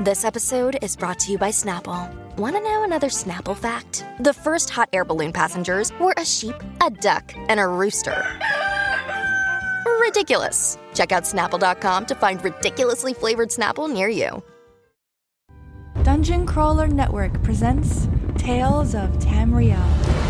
This episode is brought to you by Snapple. Want to know another Snapple fact? The first hot air balloon passengers were a sheep, a duck, and a rooster. Ridiculous. Check out snapple.com to find ridiculously flavored Snapple near you. Dungeon Crawler Network presents Tales of Tamriel.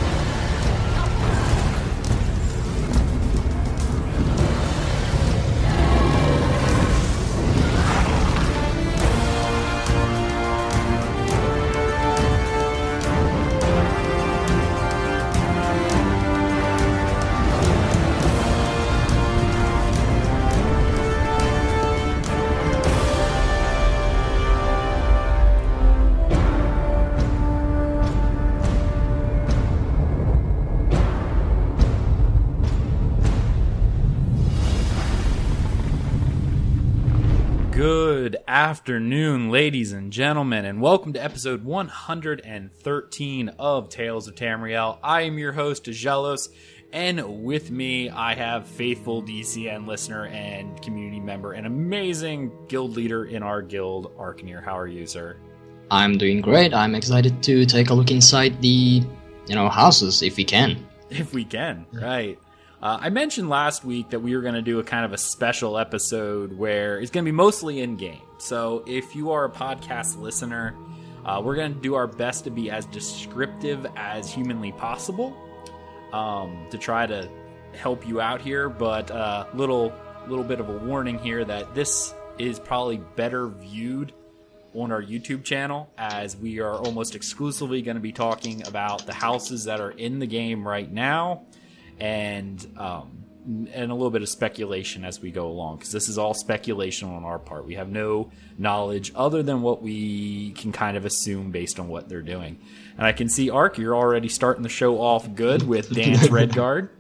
Afternoon, ladies and gentlemen, and welcome to episode 113 of Tales of Tamriel. I am your host, Jealous, and with me I have faithful DCN listener and community member and amazing guild leader in our guild, Arcanir. How are you, sir? I'm doing great. I'm excited to take a look inside the, you know, houses if we can. If we can, right. Uh, I mentioned last week that we were going to do a kind of a special episode where it's going to be mostly in game. So if you are a podcast listener, uh, we're going to do our best to be as descriptive as humanly possible um, to try to help you out here. But uh, little little bit of a warning here that this is probably better viewed on our YouTube channel as we are almost exclusively going to be talking about the houses that are in the game right now and um, and a little bit of speculation as we go along because this is all speculation on our part. We have no knowledge other than what we can kind of assume based on what they're doing. And I can see Ark, you're already starting the show off good with Dance Redguard.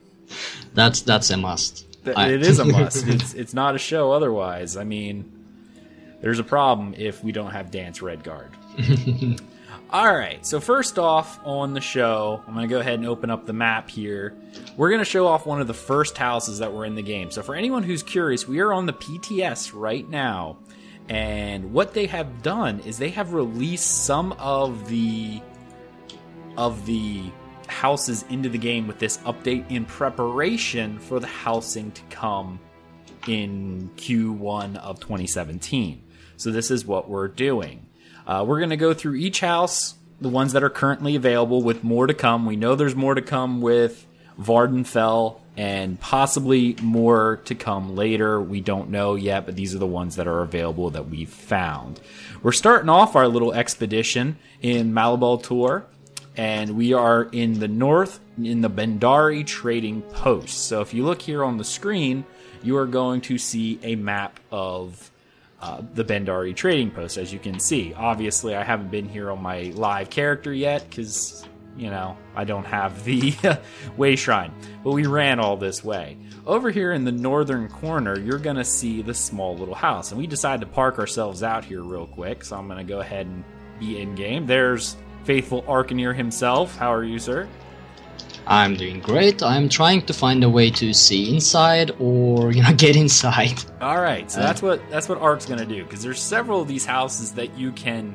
That's that's a must. I- It is a must. It's it's not a show otherwise. I mean, there's a problem if we don't have Dance Redguard. All right, so first off on the show, I'm going to go ahead and open up the map here. We're going to show off one of the first houses that were in the game. So, for anyone who's curious, we are on the PTS right now. And what they have done is they have released some of the of the houses into the game with this update in preparation for the housing to come in Q1 of 2017. So this is what we're doing. Uh, we're going to go through each house, the ones that are currently available, with more to come. We know there's more to come with Vvardenfell and possibly more to come later. We don't know yet, but these are the ones that are available that we've found. We're starting off our little expedition in Malabal Tor, and we are in the north in the Baandari Trading Post. So if you look here on the screen, you are going to see a map of uh, the Baandari Trading Post, as you can see. Obviously, I haven't been here on my live character yet because, you know, I don't have the way shrine. But we ran all this way. Over here in the northern corner, you're going to see the small little house. And we decided to park ourselves out here real quick, so I'm going to go ahead and be in game. There's faithful Arcanir himself. How are you, sir? I'm doing great. I'm trying to find a way to see inside or you know get inside. All right, so Uh, that's what that's what Ark's gonna do because there's several of these houses that you can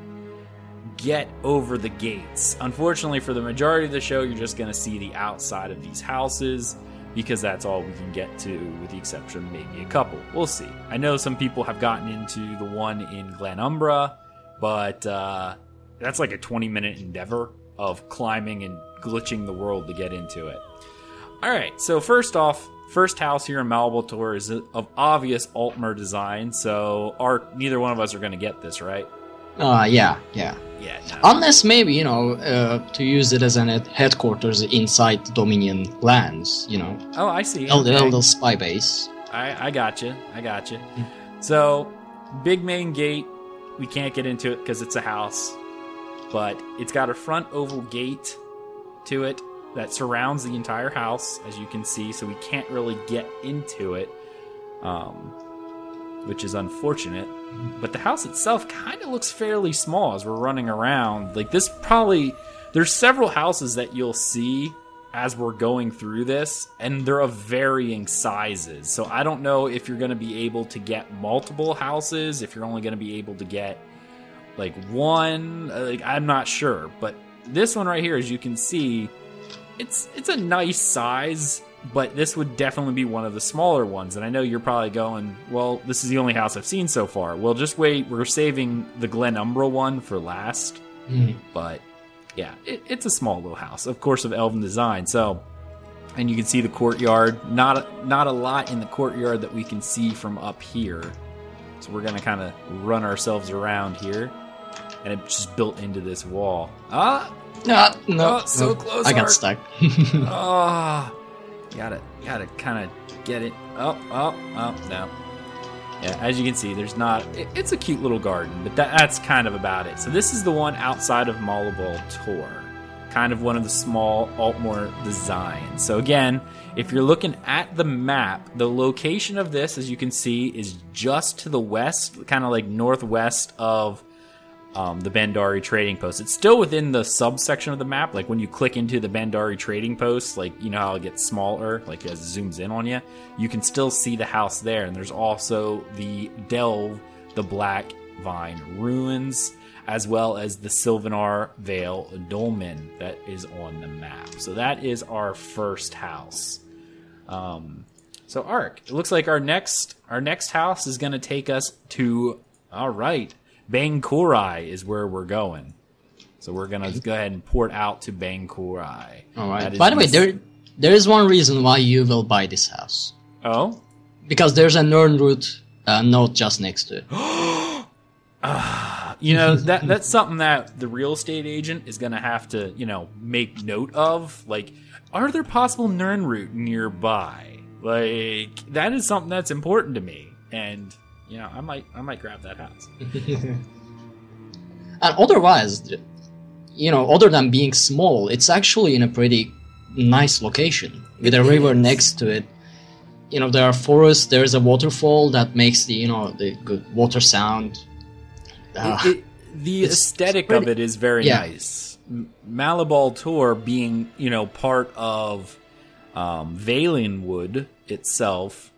get over the gates. Unfortunately, for the majority of the show, you're just gonna see the outside of these houses because that's all we can get to, with the exception of maybe a couple. We'll see. I know some people have gotten into the one in Glenumbra, but uh, that's like a 20 minute endeavor of climbing and glitching the world to get into it. All right, so first off, first house here in Malabal Tor is of obvious Altmer design, so our neither one of us are going to get this, right? Uh yeah, yeah. Yeah. No. Unless maybe you know uh, to use it as an headquarters inside Dominion lands. You know, oh, I see. Okay. little spy base. I, I got you. I got you. So, big main gate. We can't get into it because it's a house. but it's got a front oval gate to it that surrounds the entire house, as you can see, so we can't really get into it, um, which is unfortunate. But the house itself kind of looks fairly small as we're running around. Like, this probably, there's several houses that you'll see as we're going through this, and they're of varying sizes. So I don't know if you're going to be able to get multiple houses, if you're only going to be able to get like one. uh, Like I'm not sure, but this one right here, as you can see, it's it's a nice size. But this would definitely be one of the smaller ones, and I know you're probably going, "Well, this is the only house I've seen so far." Well, just wait. We're saving the Glenumbra one for last hmm. but yeah, it, it's a small little house, of course, of elven design. So, and you can see the courtyard. Not not a lot in the courtyard that we can see from up here. So we're gonna kind of run ourselves around here, and it's just built into this wall. Ah, Ah, no, Oh, so no, close, I got Art. stuck. ah, gotta gotta kind of get it. Oh, oh, oh, no. Yeah, as you can see, there's not. It, it's a cute little garden, but that, that's kind of about it. So this is the one outside of Malabal Tor, kind of one of the small Altmer designs. So again, if you're looking at the map, the location of this, as you can see, is just to the west, kind of like northwest of um, the Baandari Trading Post. It's still within the subsection of the map. Like when you click into the Baandari Trading Post, like you know how it gets smaller, like as it zooms in on you, you can still see the house there. And there's also the Delve, the Black Vine ruins, as well as the Sylvanar Vale Dolmen that is on the map. So that is our first house. Um, so Ark, it looks like our next our next house is going to take us to all right, Bangkorai is where we're going. So we're going to go ahead and port out to Bangkorai. All That right. is By the way, there there is one reason why you will buy this house Oh, because there's a Nirnroot uh, note just next to it. you know that that's something that the real estate agent is going to have to you know make note of. Like, are there possible Nirnroot nearby? Like that is something that's important to me, and you know I might I might grab that house. And otherwise, you know, other than being small, it's actually in a pretty nice location with a river next to it. You know, there are forests. There is a waterfall that makes the you know the good water sound. Uh, It- it- the it's aesthetic of pretty- it is very yeah. nice. M- Malabal Tor being, you know, part of um, Valenwood itself,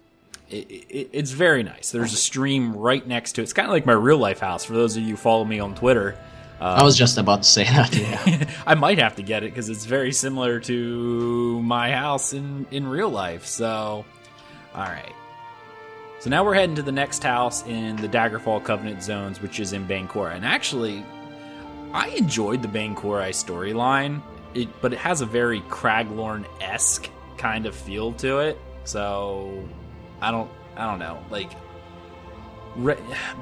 it, it, it's very nice. There's a stream right next to it. It's kind of like my real life house. For those of you who follow me on Twitter, I was just about to say that. Yeah. I might have to get it because it's very similar to my house in in real life. So, all right. So now we're heading to the next house in the Daggerfall Covenant zones, which is in Bangkorai. And actually, I enjoyed the Bangkorai storyline, it, but it has a very Craglorn esque kind of feel to it. So I don't, I don't know, like.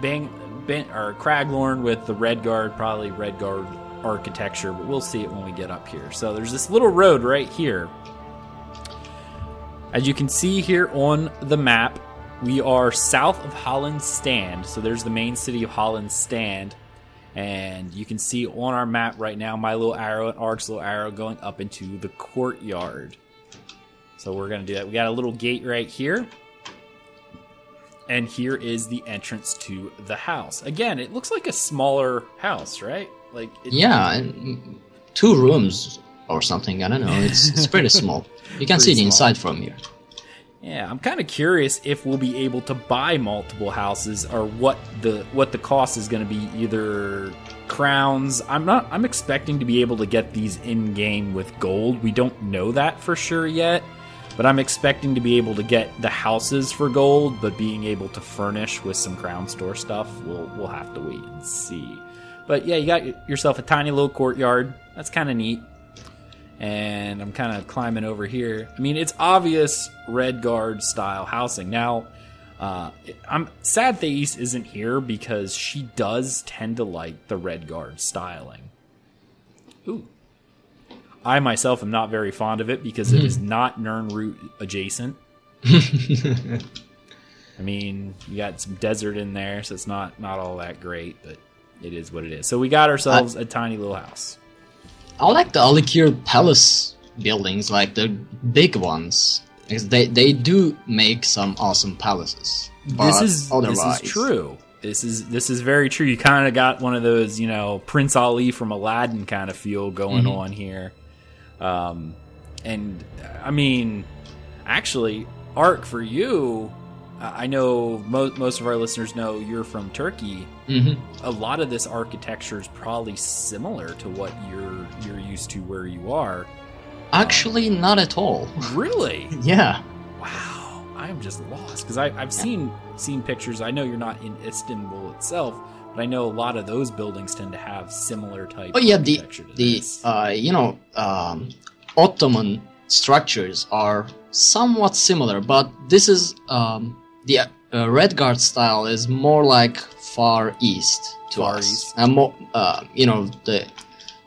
Bang, Bang or Craglorn with the Red Guard, probably Red Guard architecture, but we'll see it when we get up here. So there's this little road right here. As you can see here on the map, we are south of Hallin's Stand. So there's the main city of Hallin's Stand. And you can see on our map right now my little arrow and Ark's little arrow going up into the courtyard. So we're going to do that. We got a little gate right here. And here is the entrance to the house. Again, it looks like a smaller house, right? Like it, yeah, and two rooms or something. I don't know. It's it's pretty small. You can see the small. inside from here. Yeah, I'm kind of curious if we'll be able to buy multiple houses or what the what the cost is going to be either crowns. I'm not I'm expecting to be able to get these in game with gold. We don't know that for sure yet, but I'm expecting to be able to get the houses for gold, but being able to furnish with some crown store stuff, we'll we'll have to wait and see. But yeah, you got yourself a tiny little courtyard. That's kind of neat and I'm kind of climbing over here. I mean, it's obvious Red Guard style housing. Now, uh, I'm sad Thais isn't here because she does tend to like the Red Guard styling. Ooh. I myself am not very fond of it because it is not Nirnroot adjacent. I mean, you got some desert in there, so it's not not all that great. But it is what it is. So we got ourselves a tiny little house. I like the Alik'r Palace buildings, like the big ones. Because they, they do make some awesome palaces. This is otherwise, this is true. This is this is very true. You kind of got one of those, you know, Prince Ali from Aladdin kind of feel going Mm-hmm. on here. Um, and I mean, actually, Ark for you, I know mo- most of our listeners know you're from Turkey. Mhm. A lot of this architecture is probably similar to what you're you're used to where you are. Actually, not at all. Really? Yeah. Wow, I'm just lost because I've seen seen pictures. I know you're not in Istanbul itself, but I know a lot of those buildings tend to have similar type. Oh yeah, the the uh, you know um, Ottoman structures are somewhat similar, but this is um, the uh, Red Guard style is more like far east to Far us, East. and more uh, you know the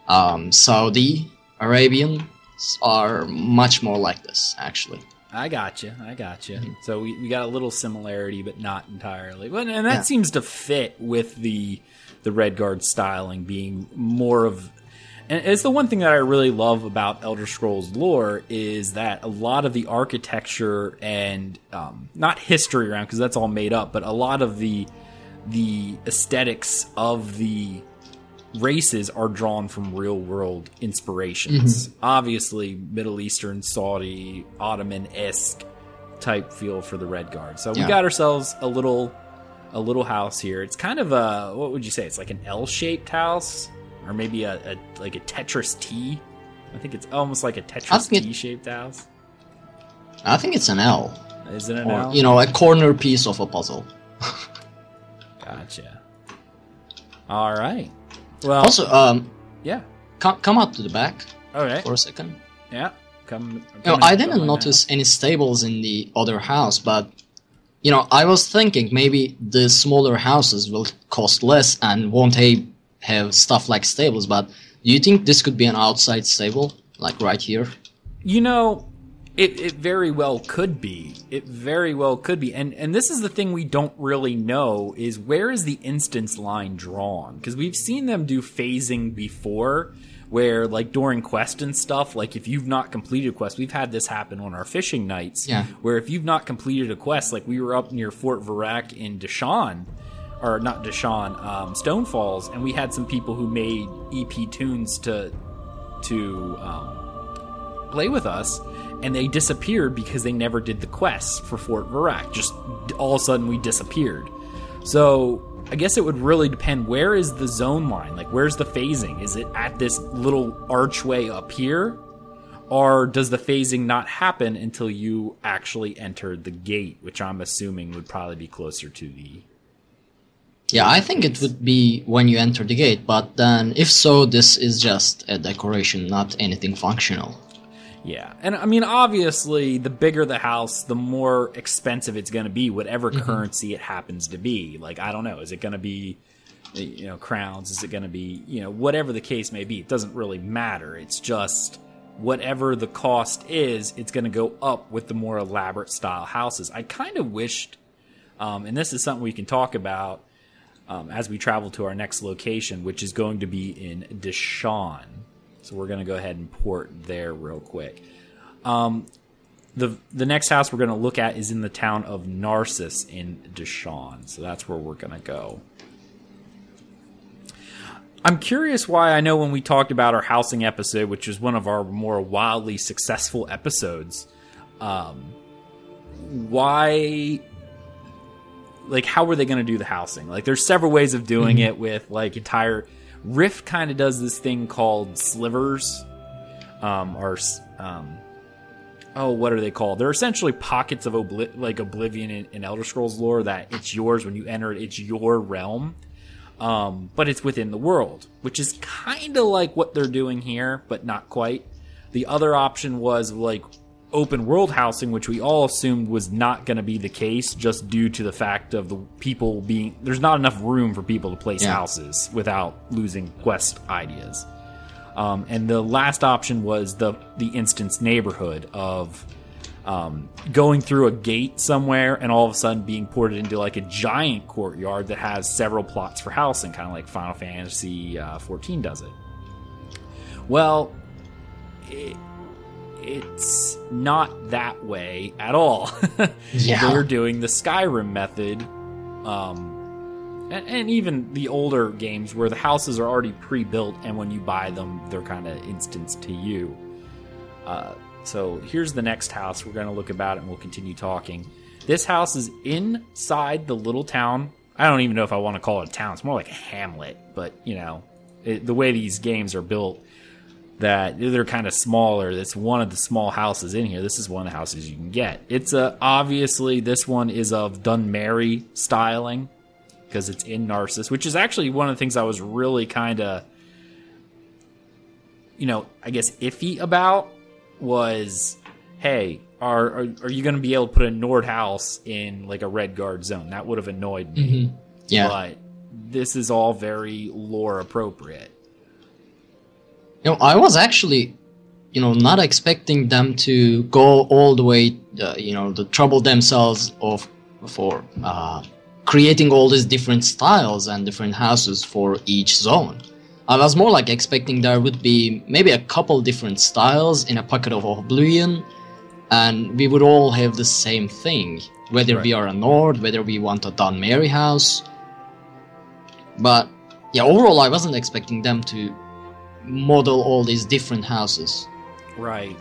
um, Saudi Arabians are much more like this actually. I got you. I got you. Mm-hmm. So we, we got a little similarity, but not entirely. But and that Yeah. seems to fit with the the Red Guard styling being more of. And it's the one thing that I really love about Elder Scrolls lore is that a lot of the architecture and um, not history around because that's all made up, but a lot of the the aesthetics of the races are drawn from real world inspirations. Mm-hmm. Obviously, Middle Eastern, Saudi, Ottoman esque type feel for the Red Guard. So we got ourselves a little a little house here. It's kind of a what would you say? It's like an L shaped house, or maybe a, a like a Tetris T. I think it's almost like a Tetris T shaped house. I think it's an L, Is it an or L? you know, a corner piece of a puzzle. Gotcha. All right. Well, Also, um, yeah. come come out to the back All right. for a second. Yeah. Come. You know, I didn't notice any stables in the other house, but you know, I was thinking maybe the smaller houses will cost less and won't ha- have stuff like stables. But do you think this could be an outside stable, like right here? You know, it, it very well could be. It very well could be. And and this is the thing we don't really know is where is the instance line drawn? Because we've seen them do phasing before where like during quest and stuff, like if you've not completed a quest, we've had this happen on our fishing nights. Yeah. Where if you've not completed a quest, like we were up near Fort Virak in Deshaan, or not Deshaan, um, Stone Falls, and we had some people who made EP tunes to to um, play with us, and they disappeared because they never did the quest for Fort Virak. Just all of a sudden, we disappeared. So I guess it would really depend. Where is the zone line? Like, where's the phasing? Is it at this little archway up here? Or does the phasing not happen until you actually enter the gate, which I'm assuming would probably be closer to the. Yeah, I think it would be when you enter the gate. But then, if so, this is just a decoration, not anything functional. Yeah. And I mean, obviously, the bigger the house, the more expensive it's going to be, whatever currency it happens to be. Like, I don't know. Is it going to be, you know, crowns? Is it going to be, you know, whatever the case may be? It doesn't really matter. It's just whatever the cost is, it's going to go up with the more elaborate style houses. I kind of wished, um, and this is something we can talk about um, as we travel to our next location, which is going to be in Deshaan. So we're going to go ahead and port there real quick. Um, the the next house we're going to look at is in the town of Narcissus in Deshaan. So that's where we're going to go. I'm curious why I know when we talked about our housing episode, which is one of our more wildly successful episodes, um, why like how were they going to do the housing like there's several ways of doing it with like entire rift kind of does this thing called slivers um or um oh what are they called? They're essentially pockets of obli- like oblivion in, in elder scrolls lore that it's yours. When you enter it it's your realm. Um but it's within the world which is kind of like what they're doing here but not quite. The other option was like open world housing, which we all assumed was not going to be the case just due to the fact of the people being there's not enough room for people to place Yeah. houses without losing quest ideas. Um, and the last option was the the instance neighborhood of um, going through a gate somewhere and all of a sudden being ported into like a giant courtyard that has several plots for housing, kind of like Final Fantasy uh, 14 does it. Well, it, it's not that way at all. Yeah. They're doing the Skyrim method, um, and, and even the older games where the houses are already pre-built, and when you buy them, they're kind of instanced to you. Uh, so here's the next house. We're going to look about it, and we'll continue talking. This house is inside the little town. I don't even know if I want to call it a town. It's more like a hamlet, but you know, it, the way these games are built, that they're kind of smaller. That's one of the small houses in here. This is one of the houses you can get. It's a obviously this one is of Dunmary styling because it's in Narcissus, which is actually one of the things I was really kind of, you know, I guess iffy about was, hey, are are, are you going to be able to put a Nord house in like a red guard zone? That would have annoyed me. Mm-hmm. Yeah. But this is all very lore appropriate. You know, I was actually, you know, not expecting them to go all the way, uh, you know, to trouble themselves of for uh, creating all these different styles and different houses for each zone. I was more like expecting there would be maybe a couple different styles in a pocket of oblivion, and we would all have the same thing, whether we are a Nord, whether we want a Don Mary house. But yeah, overall, I wasn't expecting them to model all these different houses. Right.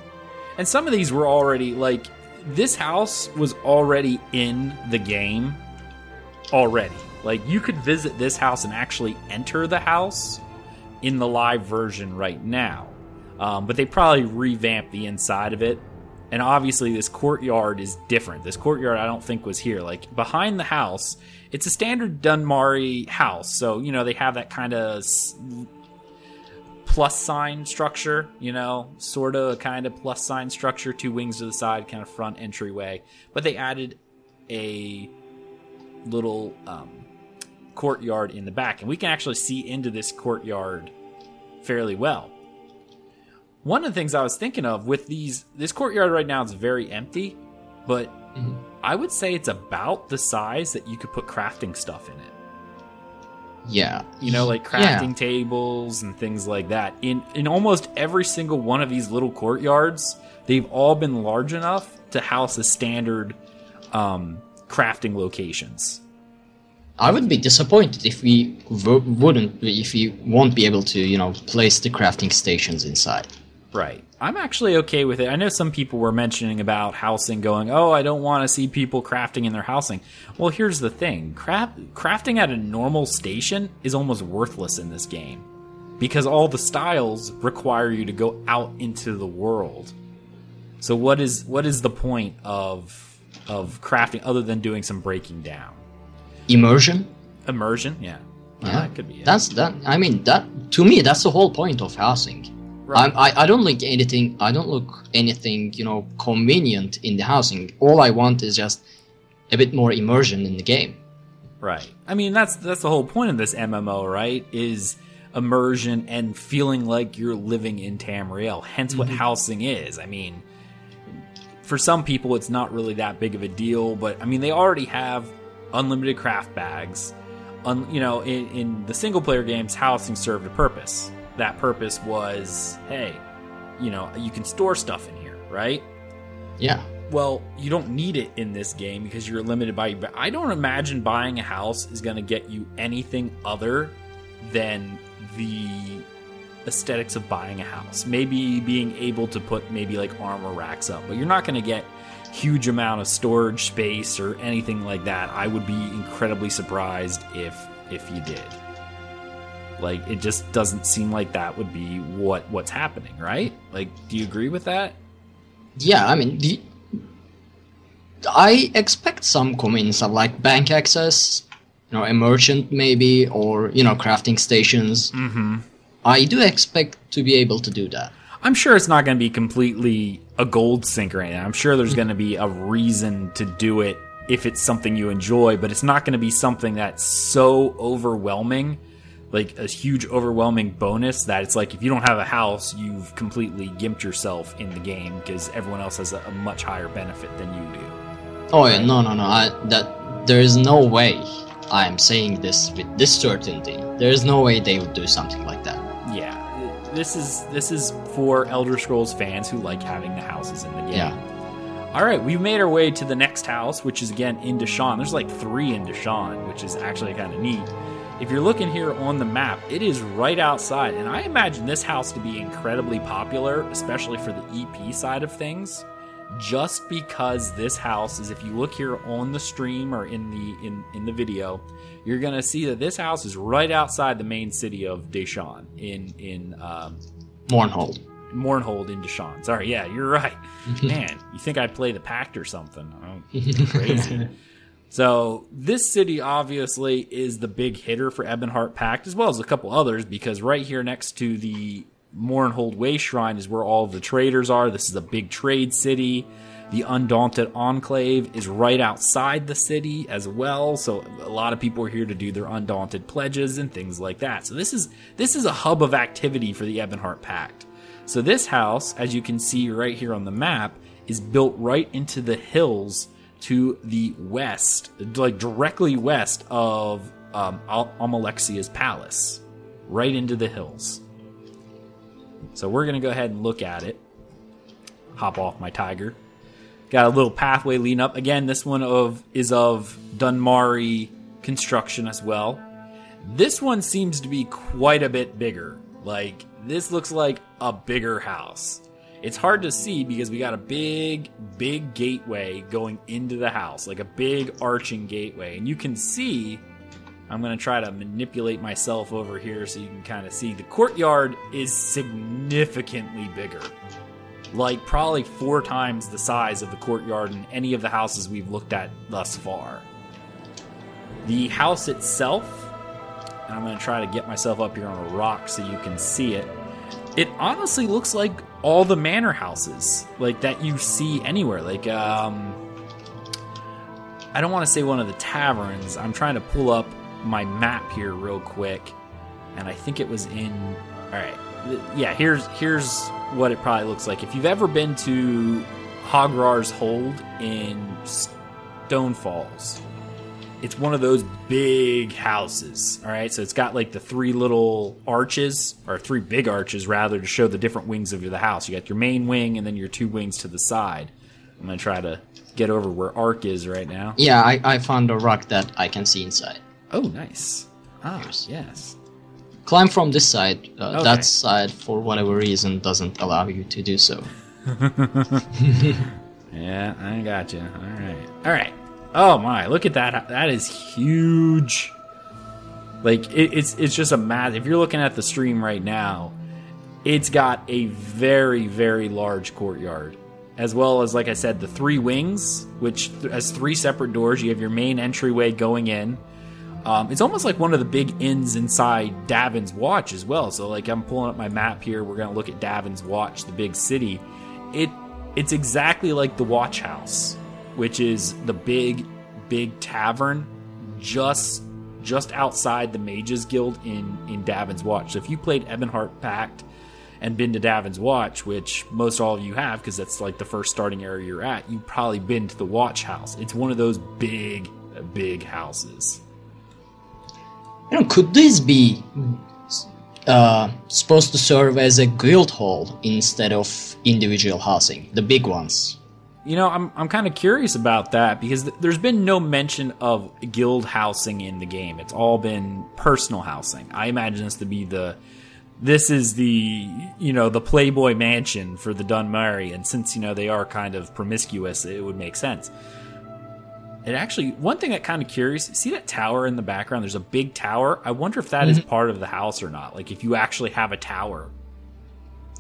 And some of these were already like this house was already in the game already. Like you could visit this house and actually enter the house in the live version right now. Um, but they probably revamped the inside of it. And obviously, this courtyard is different. This courtyard, I don't think, was here. Like behind the house, it's a standard Dunmari house. So, you know, they have that kind of plus sign structure, you know, sort of a kind of plus sign structure, two wings to the side, kind of front entryway. But they added a little um, courtyard in the back, and we can actually see into this courtyard fairly well. One of the things I was thinking of with these, this courtyard right now is very empty, but I would say it's about the size that you could put crafting stuff in it Yeah. you know like Yeah. crafting tables and things like that in in almost every single one of these little courtyards they've all been large enough to house a standard um crafting locations I would be disappointed if we w- wouldn't, if we won't be able to, you know, place the crafting stations inside. right i'm actually okay with it i know some people were mentioning about housing going oh i don't want to see people crafting in their housing well here's the thing Craft, crafting at a normal station is almost worthless in this game because all the styles require you to go out into the world So what is what is the point of of crafting other than doing some breaking down? Immersion. Immersion, yeah. Yeah, that could be it. That's that. I mean, that to me, that's the whole point of housing. Right. I, I I don't look anything. I don't look anything you know convenient in the housing. All I want is just a bit more immersion in the game. Right. I mean, that's that's the whole point of this MMO, right? Is immersion and feeling like you're living in Tamriel. Hence, what mm-hmm. housing is. I mean, for some people, it's not really that big of a deal, but I mean, they already have unlimited craft bags. Un, you know, in, in the single player games, housing served a purpose. That purpose was, hey, you know, you can store stuff in here, right? Yeah. Well, you don't need it in this game because you're limited by. But I don't imagine buying a house is going to get you anything other than the aesthetics of buying a house. Maybe being able to put maybe like armor racks up, but you're not going to get huge amount of storage space or anything like that. I would be incredibly surprised if if you did. Like it just doesn't seem like that would be what what's happening, right? Like do you agree with that? Yeah. I mean, the, I expect some comments of like bank access, you know, a merchant maybe, or you know, crafting stations. Mm-hmm. I do expect to be able to do that. I'm sure it's not going to be completely a gold sink or anything. I'm sure there's going to be a reason to do it if it's something you enjoy, but it's not going to be something that's so overwhelming like a huge overwhelming bonus that it's like if you don't have a house, you've completely gimped yourself in the game because everyone else has a, a much higher benefit than you do. Oh yeah, no, no, no. I, that there is no way I'm saying this with this certainty. There is no way they would do something like that. Yeah, this is this is for Elder Scrolls fans who like having the houses in the game. Yeah. All right, we've made our way to the next house, which is again in Deshaan. There's like three in Deshaan, which is actually kind of neat. If you're looking here on the map, it is right outside, and I imagine this house to be incredibly popular, especially for the EP side of things just because this house is if you look here on the stream or in the in in the video you're gonna see that this house is right outside the main city of Deshaan in in um, Mournhold. Mournhold in Deshaan. Sorry, yeah, you're right. Man, you think I'd play the Pact or something? Oh, crazy. So this city obviously is the big hitter for Ebonheart Pact, as well as a couple others, because right here next to the Mournhold Way Shrine is where all the traders are. This is a big trade city. The Undaunted Enclave is right outside the city as well, so a lot of people are here to do their Undaunted pledges and things like that. So this is this is a hub of activity for the Ebonheart Pact. So this house, as you can see right here on the map, is built right into the hills to the west, like directly west of um, Almalexia's palace, right into the hills. So we're going to go ahead and look at it. Hop off my tiger. Got a little pathway leading up. Again, this one of is of Dunmari construction as well. This one seems to be quite a bit bigger. Like this looks like a bigger house. It's hard to see because we got a big, big gateway going into the house, like a big arching gateway. And you can see I'm going to try to manipulate myself over here so you can kind of see. The courtyard is significantly bigger. Like, probably four times the size of the courtyard in any of the houses we've looked at thus far. The house itself, and I'm going to try to get myself up here on a rock so you can see it. It honestly looks like all the manor houses, like that you see anywhere. Like, um, I don't want to say one of the taverns. I'm trying to pull up my map here real quick, and I think it was in. All right, yeah. Here's here's what it probably looks like. If you've ever been to Hrogar's Hold in Stone Falls, it's one of those big houses. All right, so it's got like the three little arches, or three big arches rather, to show the different wings of the house. You got your main wing and then your two wings to the side. I'm gonna try to get over where Ark is right now. Yeah, I, I found a rock that I can see inside. Oh, nice. Ah, yes. Climb from this side. Uh, okay. That side, for whatever reason, doesn't allow you to do so. yeah, I got you. All right. All right. Oh my! Look at that. That is huge. Like it, it's it's just a mad. If you're looking at the stream right now, it's got a very very large courtyard, as well as like I said, the three wings, which has three separate doors. You have your main entryway going in um, it's almost like one of the big inns inside Davon's Watch as well. So, like, I'm pulling up my map here. We're gonna look at Davon's Watch, the big city. It it's exactly like the Watch House, which is the big, big tavern just just outside the Mages Guild in in Davon's Watch. So, if you played Ebonheart Pact and been to Davon's Watch, which most all of you have, because that's like the first starting area you're at, you've probably been to the Watch House. It's one of those big, big houses you know, could this be uh, supposed to serve as a guild hall instead of individual housing, the big ones? You know, I'm I'm kind of curious about that because th- there's been no mention of guild housing in the game. It's all been personal housing. I imagine this to be the this is the you know the Playboy mansion for the Dunmari, and since you know they are kind of promiscuous, it would make sense. It actually, one thing that kind of curious, see that tower in the background? There's a big tower. I wonder if that mm-hmm. is part of the house or not. Like if you actually have a tower.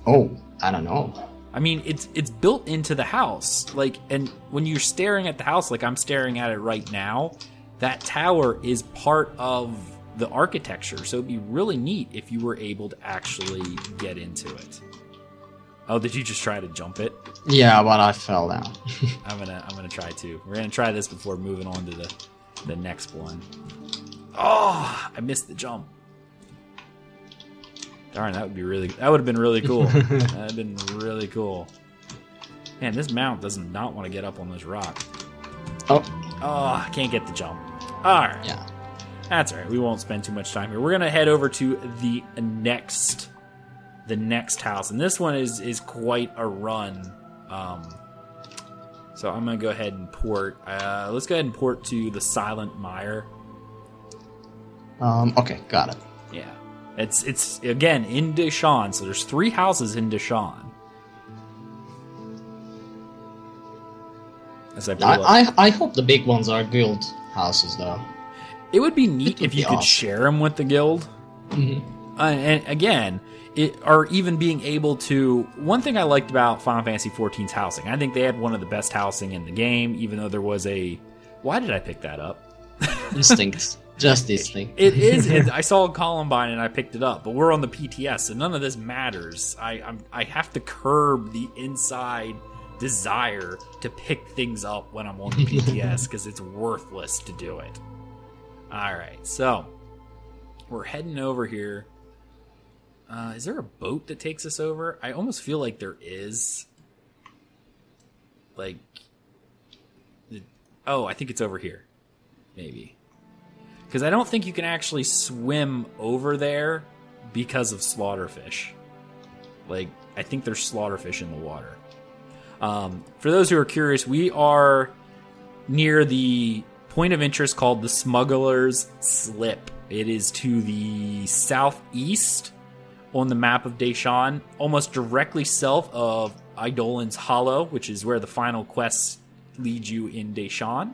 Oh, I don't know. I mean, it's it's built into the house. Like, and when you're staring at the house, like I'm staring at it right now, that tower is part of the architecture. So it'd be really neat if you were able to actually get into it. Oh, did you just try to jump it? Yeah, but I fell down. I'm gonna I'm gonna try to. We're gonna try this before moving on to the the next one. Oh, I missed the jump. Darn, that would be really. That would have been really cool. That'd have been really cool. Man, this mount does not want to get up on this rock. Oh, Oh, I can't get the jump. All right. yeah. That's all right. We won't spend too much time here. We're gonna head over to the next, the next house, and this one is is quite a run. Um, so I'm gonna go ahead and port. Uh, let's go ahead and port to the Silent Mire. Um, okay, got it. Yeah, it's it's again in Deshaan. So there's three houses in Deshaan. As I. I, I, I hope the big ones are guild houses, though. It would be neat would if you be could share them with the guild. Uh, and again, it, or even being able to. One thing I liked about Final Fantasy XIV's housing, I think they had one of the best housing in the game, even though there was a. Why did I pick that up? Instincts. Just this thing. It is. It, I saw Columbine and I picked it up, but we're on the PTS, so none of this matters. I I'm, I have to curb the inside desire to pick things up when I'm on the PTS because it's worthless to do it. All right, so we're heading over here. Uh, is there a boat that takes us over? I almost feel like there is. Like, oh, I think it's over here. Maybe because I don't think you can actually swim over there because of slaughterfish. Like, I think there's slaughterfish in the water. Um, for those who are curious, we are near the point of interest called the Smuggler's Slip. It is to the southeast on the map of Deshaan, almost directly south of Eidolon's Hollow, which is where the final quest leads you in Deshaan.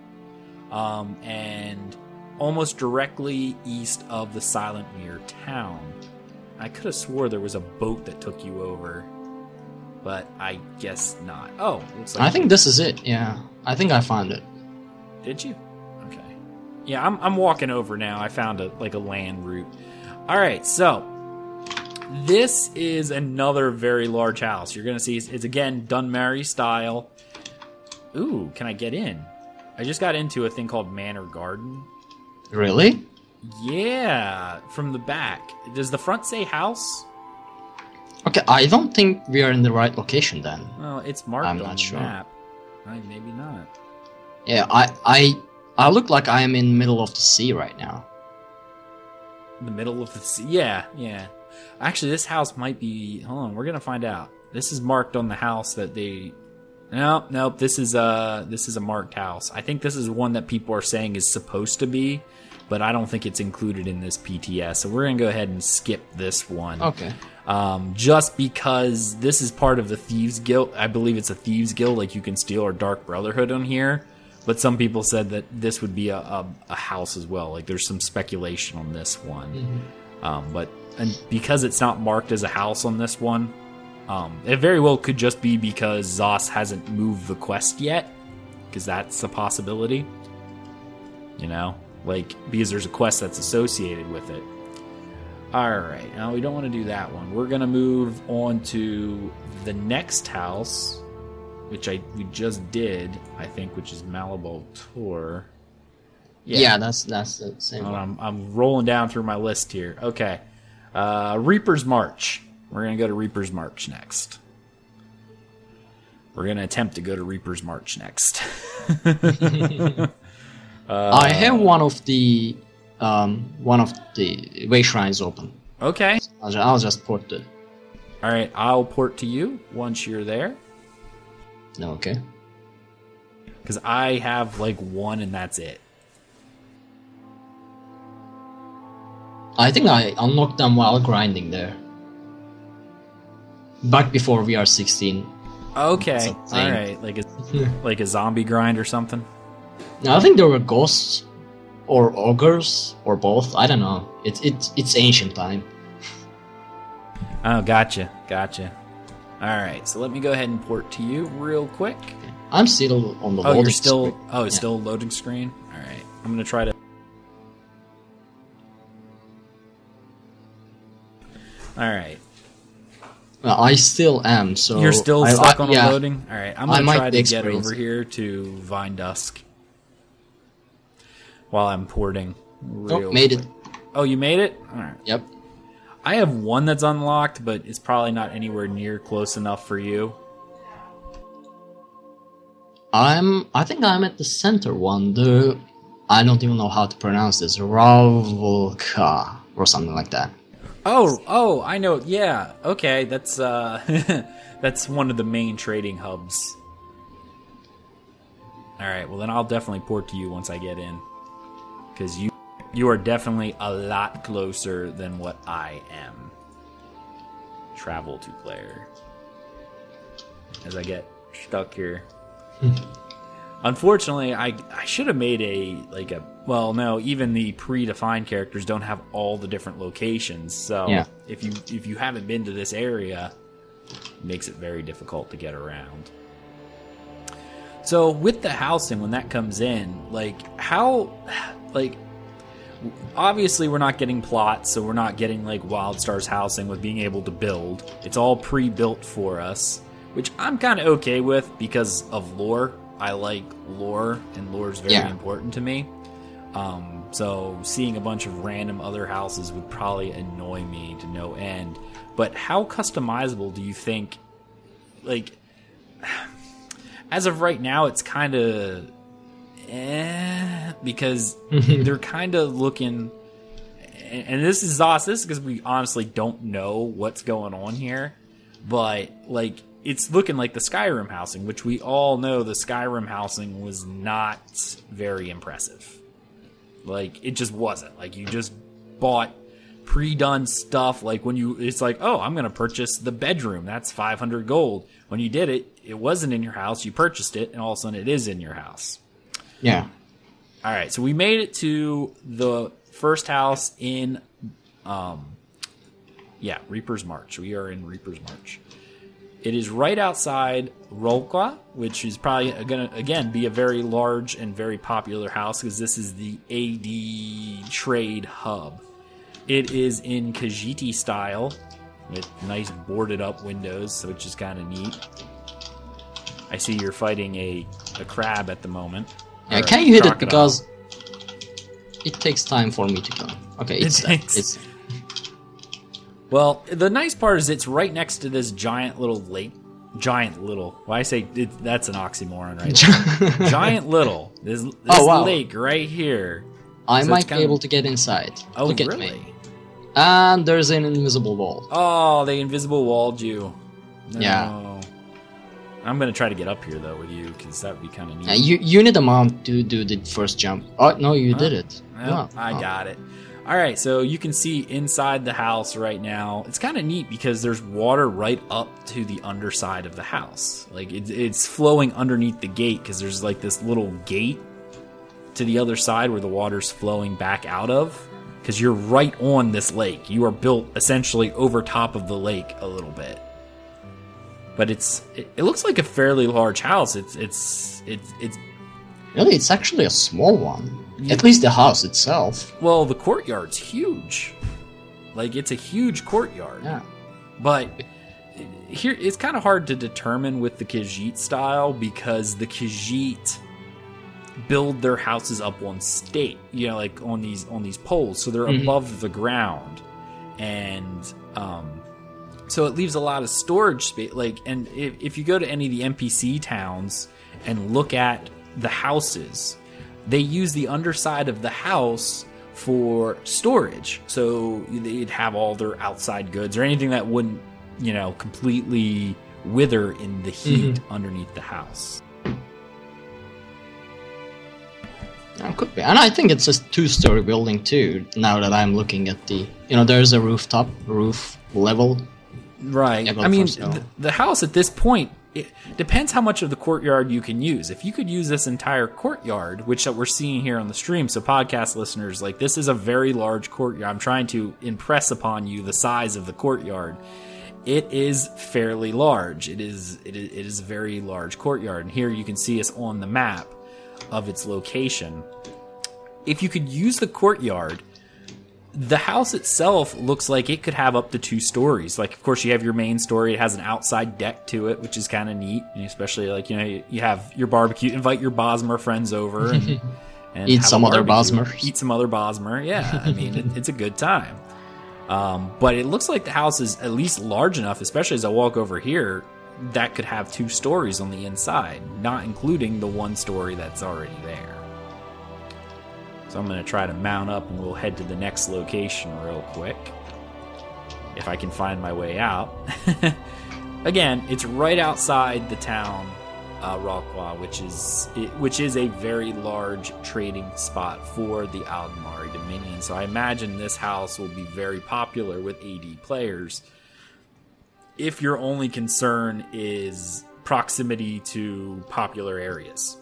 Um, and almost directly east of the Silent Mire town. I could have swore there was a boat that took you over, but I guess not. Oh, looks like I think this is it, yeah. I think I found it. did you? Okay. Yeah, I'm I'm walking over now. I found a like a land route. All right, so this is another very large house. You're gonna see it's, it's again Dunmary style. Ooh, can I get in? I just got into a thing called Manor Garden. Really? Yeah, from the back. Does the front say house? Okay, I don't think we are in the right location then. Well, it's marked I'm on not the sure. map. I, maybe not. Yeah, I I I look like I am in the middle of the sea right now. In the middle of the sea. Yeah, yeah. Actually, this house might be. Hold on, we're gonna find out. This is marked on the house that they. No, nope. This is a this is a marked house. I think this is one that people are saying is supposed to be, but I don't think it's included in this PTS. So we're gonna go ahead and skip this one. Okay. um, just because this is part of the thieves guild. I believe it's a thieves guild, like you can steal or dark brotherhood on here. But some people said that this would be a, a, a house as well. Like there's some speculation on this one, um, but and because it's not marked as a house on this one, um, it very well could just be because Zos hasn't moved the quest yet, because that's a possibility. You know, like because there's a quest that's associated with it. All right, now we don't want to do that one. We're gonna move on to the next house, which I we just did, I think, which is Malabal Tor. Yeah, that's that's the same one. I'm, I'm rolling down through my list here. Okay, uh, Reaper's March. We're gonna go to Reaper's March next. We're gonna attempt to go to Reaper's March next. I have one of the um one of the way shrines open. okay. I'll, ju- I'll just port it. All right, I'll port to you once you're there. Okay. because I have like one and that's it. I think I unlocked them while grinding there. Back before VR 16. Okay, all right, like a hmm. like a zombie grind or something. Now, I think there were ghosts or ogres or both. I don't know. It's it's it's ancient time. Oh, gotcha, gotcha. All right, so let me go ahead and port to you real quick. I'm still on the Oh, loading you're still screen. oh, it's Yeah. still loading screen. All right, I'm gonna try to. All right, I still am. So you're still I- stuck I- on yeah. loading. All right, I'm gonna might try to get over here to Vine Dusk while I'm porting. Oh, Real made it. Oh, you made it. All right. Yep. I have one that's unlocked, but it's probably not anywhere near close enough for you. I'm. I think I'm at the center one. The I don't even know how to pronounce this. Ravulka or something like that. Oh, oh, I know. Yeah, okay, that's uh, that's one of the main trading hubs. All right, well then I'll definitely port to you once I get in, because you you are definitely a lot closer than what I am. Travel to player. As I get stuck here. Unfortunately, I I should have made a like a well no even the predefined characters don't have all the different locations. So Yeah. if you if you haven't been to this area, it makes it very difficult to get around. So with the housing when that comes in, like how like obviously we're not getting plots, so we're not getting like WildStar's housing with being able to build. It's all pre-built for us, which I'm kind of okay with because of lore. I like lore, and lore is very Yeah. important to me. Um, so seeing a bunch of random other houses would probably annoy me to no end. But how customizable do you think? Like, as of right now, it's kind of eh, because they're kind of looking. And and this is us. This because we honestly don't know what's going on here, but like it's looking like the Skyrim housing, which we all know the Skyrim housing was not very impressive. Like it just wasn't. Like you just bought pre-done stuff like when you it's like, "Oh, I'm going to purchase the bedroom. That's 500 gold." When you did it, it wasn't in your house. You purchased it and all of a sudden it is in your house. Yeah. All right, so we made it to the first house in, um, yeah, Reaper's March. We are in Reaper's March. It is right outside Rawl'kha, which is probably going to again be a very large and very popular house because this is the AD trade hub. It is in Khajiiti style with nice boarded up windows, so which is kind of neat. I see you're fighting a, a crab at the moment. Yeah, can you hit it because it takes time for me to come. Okay, it's It takes- it's Well, the nice part is it's right next to this giant little lake. Giant little. Why I say it, that's an oxymoron, right? giant little. This, oh, this Oh, wow. lake right here. I So might be of- able to get inside. Oh, Look at really? me. And there's an invisible wall. Oh, they invisible walled you. No. Yeah. I'm gonna try to get up here though with you because that would be kind of neat. Yeah, you you need a mount to do the first jump. Oh no, you did it. Well, Yeah. I Oh. got it. All right, so you can see inside the house right now. It's kind of neat because there's water right up to the underside of the house. Like it, it's flowing underneath the gate because there's like this little gate to the other side where the water's flowing back out of. Because you're right on this lake. You are built essentially over top of the lake a little bit. But it's it, it looks like a fairly large house. It's it's it's it's Really, it's actually a small one. At least the house itself. Well, the courtyard's huge. Like it's a huge courtyard. Yeah. But here it's kind of hard to determine with the Khajiit style because the Khajiit build their houses up on state, you know, like on these on these poles, so they're above the ground, and um, so it leaves a lot of storage space. Like, and if, if you go to any of the NPC towns and look at the houses, they use the underside of the house for storage. So they'd have all their outside goods or anything that wouldn't, you know, completely wither in the heat mm-hmm. underneath the house. It could be. And I think it's a two-story building too. Now that I'm looking at the, you know, there's a rooftop, roof level. Right. I mean, th- the house at this point it depends how much of the courtyard you can use. If you could use this entire courtyard, which that we're seeing here on the stream, so podcast listeners, like this is a very large courtyard. I'm trying to impress upon you the size of the courtyard. It is fairly large. It is it is, it is a very large courtyard, and here you can see us on the map of its location. If you could use the courtyard, the house itself looks like it could have up to two stories. Like, of course, you have your main story. It has an outside deck to it, which is kind of neat. And especially, like, you know, you, you have your barbecue, invite your Bosmer friends over and, and Eat some other barbecue. Bosmers. Eat some other Bosmer. Yeah. I mean, it, it's a good time. Um, but it looks like the house is at least large enough, especially as I walk over here, that could have two stories on the inside, not including the one story that's already there. So I'm going to try to mount up and we'll head to the next location real quick. If I can find my way out. Again, it's right outside the town uh, which is it, which is a very large trading spot for the Aldmeri Dominion. So I imagine this house will be very popular with AD players. If your only concern is proximity to popular areas,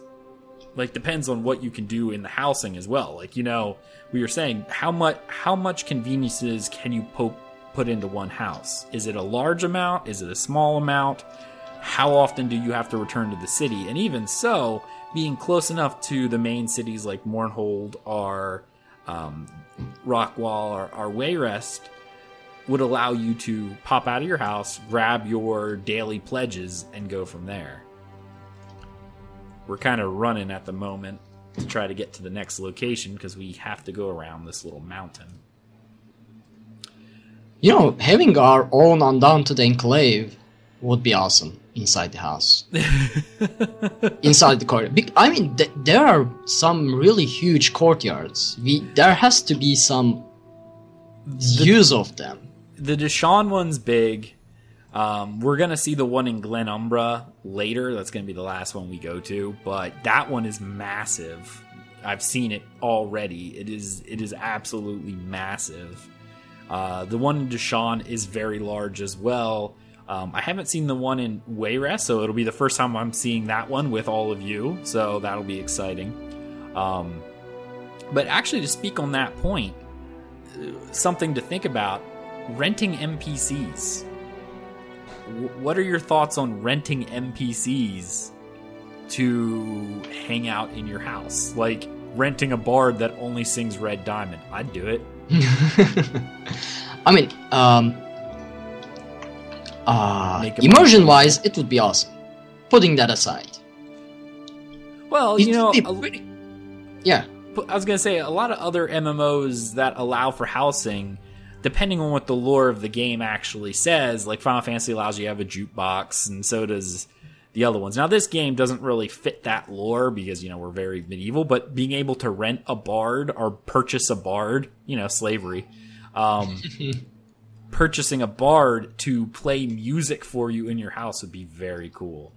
like depends on what you can do in the housing as well. Like you know, we were saying how much how much conveniences can you po- put into one house? Is it a large amount? Is it a small amount? how often do you have to return to the city? And even so, being close enough to the main cities like Mournhold or um, Rockwall or, or Wayrest would allow you to pop out of your house, grab your daily pledges, and go from there. We're kind of running at the moment to try to get to the next location because we have to go around this little mountain. You know, having our own undaunted enclave would be awesome inside the house. inside the court. I mean, th- there are some really huge courtyards. We there has to be some the, use of them. The Deshaan one's big. Um, we're gonna see the one in Glenumbra later. That's gonna be the last one we go to, but that one is massive. I've seen it already. It is it is absolutely massive. Uh, the one in Deshaan is very large as well. Um, I haven't seen the one in Wayrest, so it'll be the first time I'm seeing that one with all of you. So that'll be exciting. Um, but actually, to speak on that point, uh, something to think about: renting NPCs. What are your thoughts on renting NPCs to hang out in your house? Like renting a bard that only sings Red Diamond. I'd do it. I mean, um, uh, immersion wise, it would be awesome. Putting that aside. Well, you know, pretty... yeah. I was gonna say a lot of other MMOs that allow for housing, depending on what the lore of the game actually says, like Final Fantasy allows you to have a jukebox, and so does the other ones. Now, this game doesn't really fit that lore because you know we're very medieval, but being able to rent a bard or purchase a bard, you know, slavery. Um, purchasing a bard to play music for you in your house would be very cool.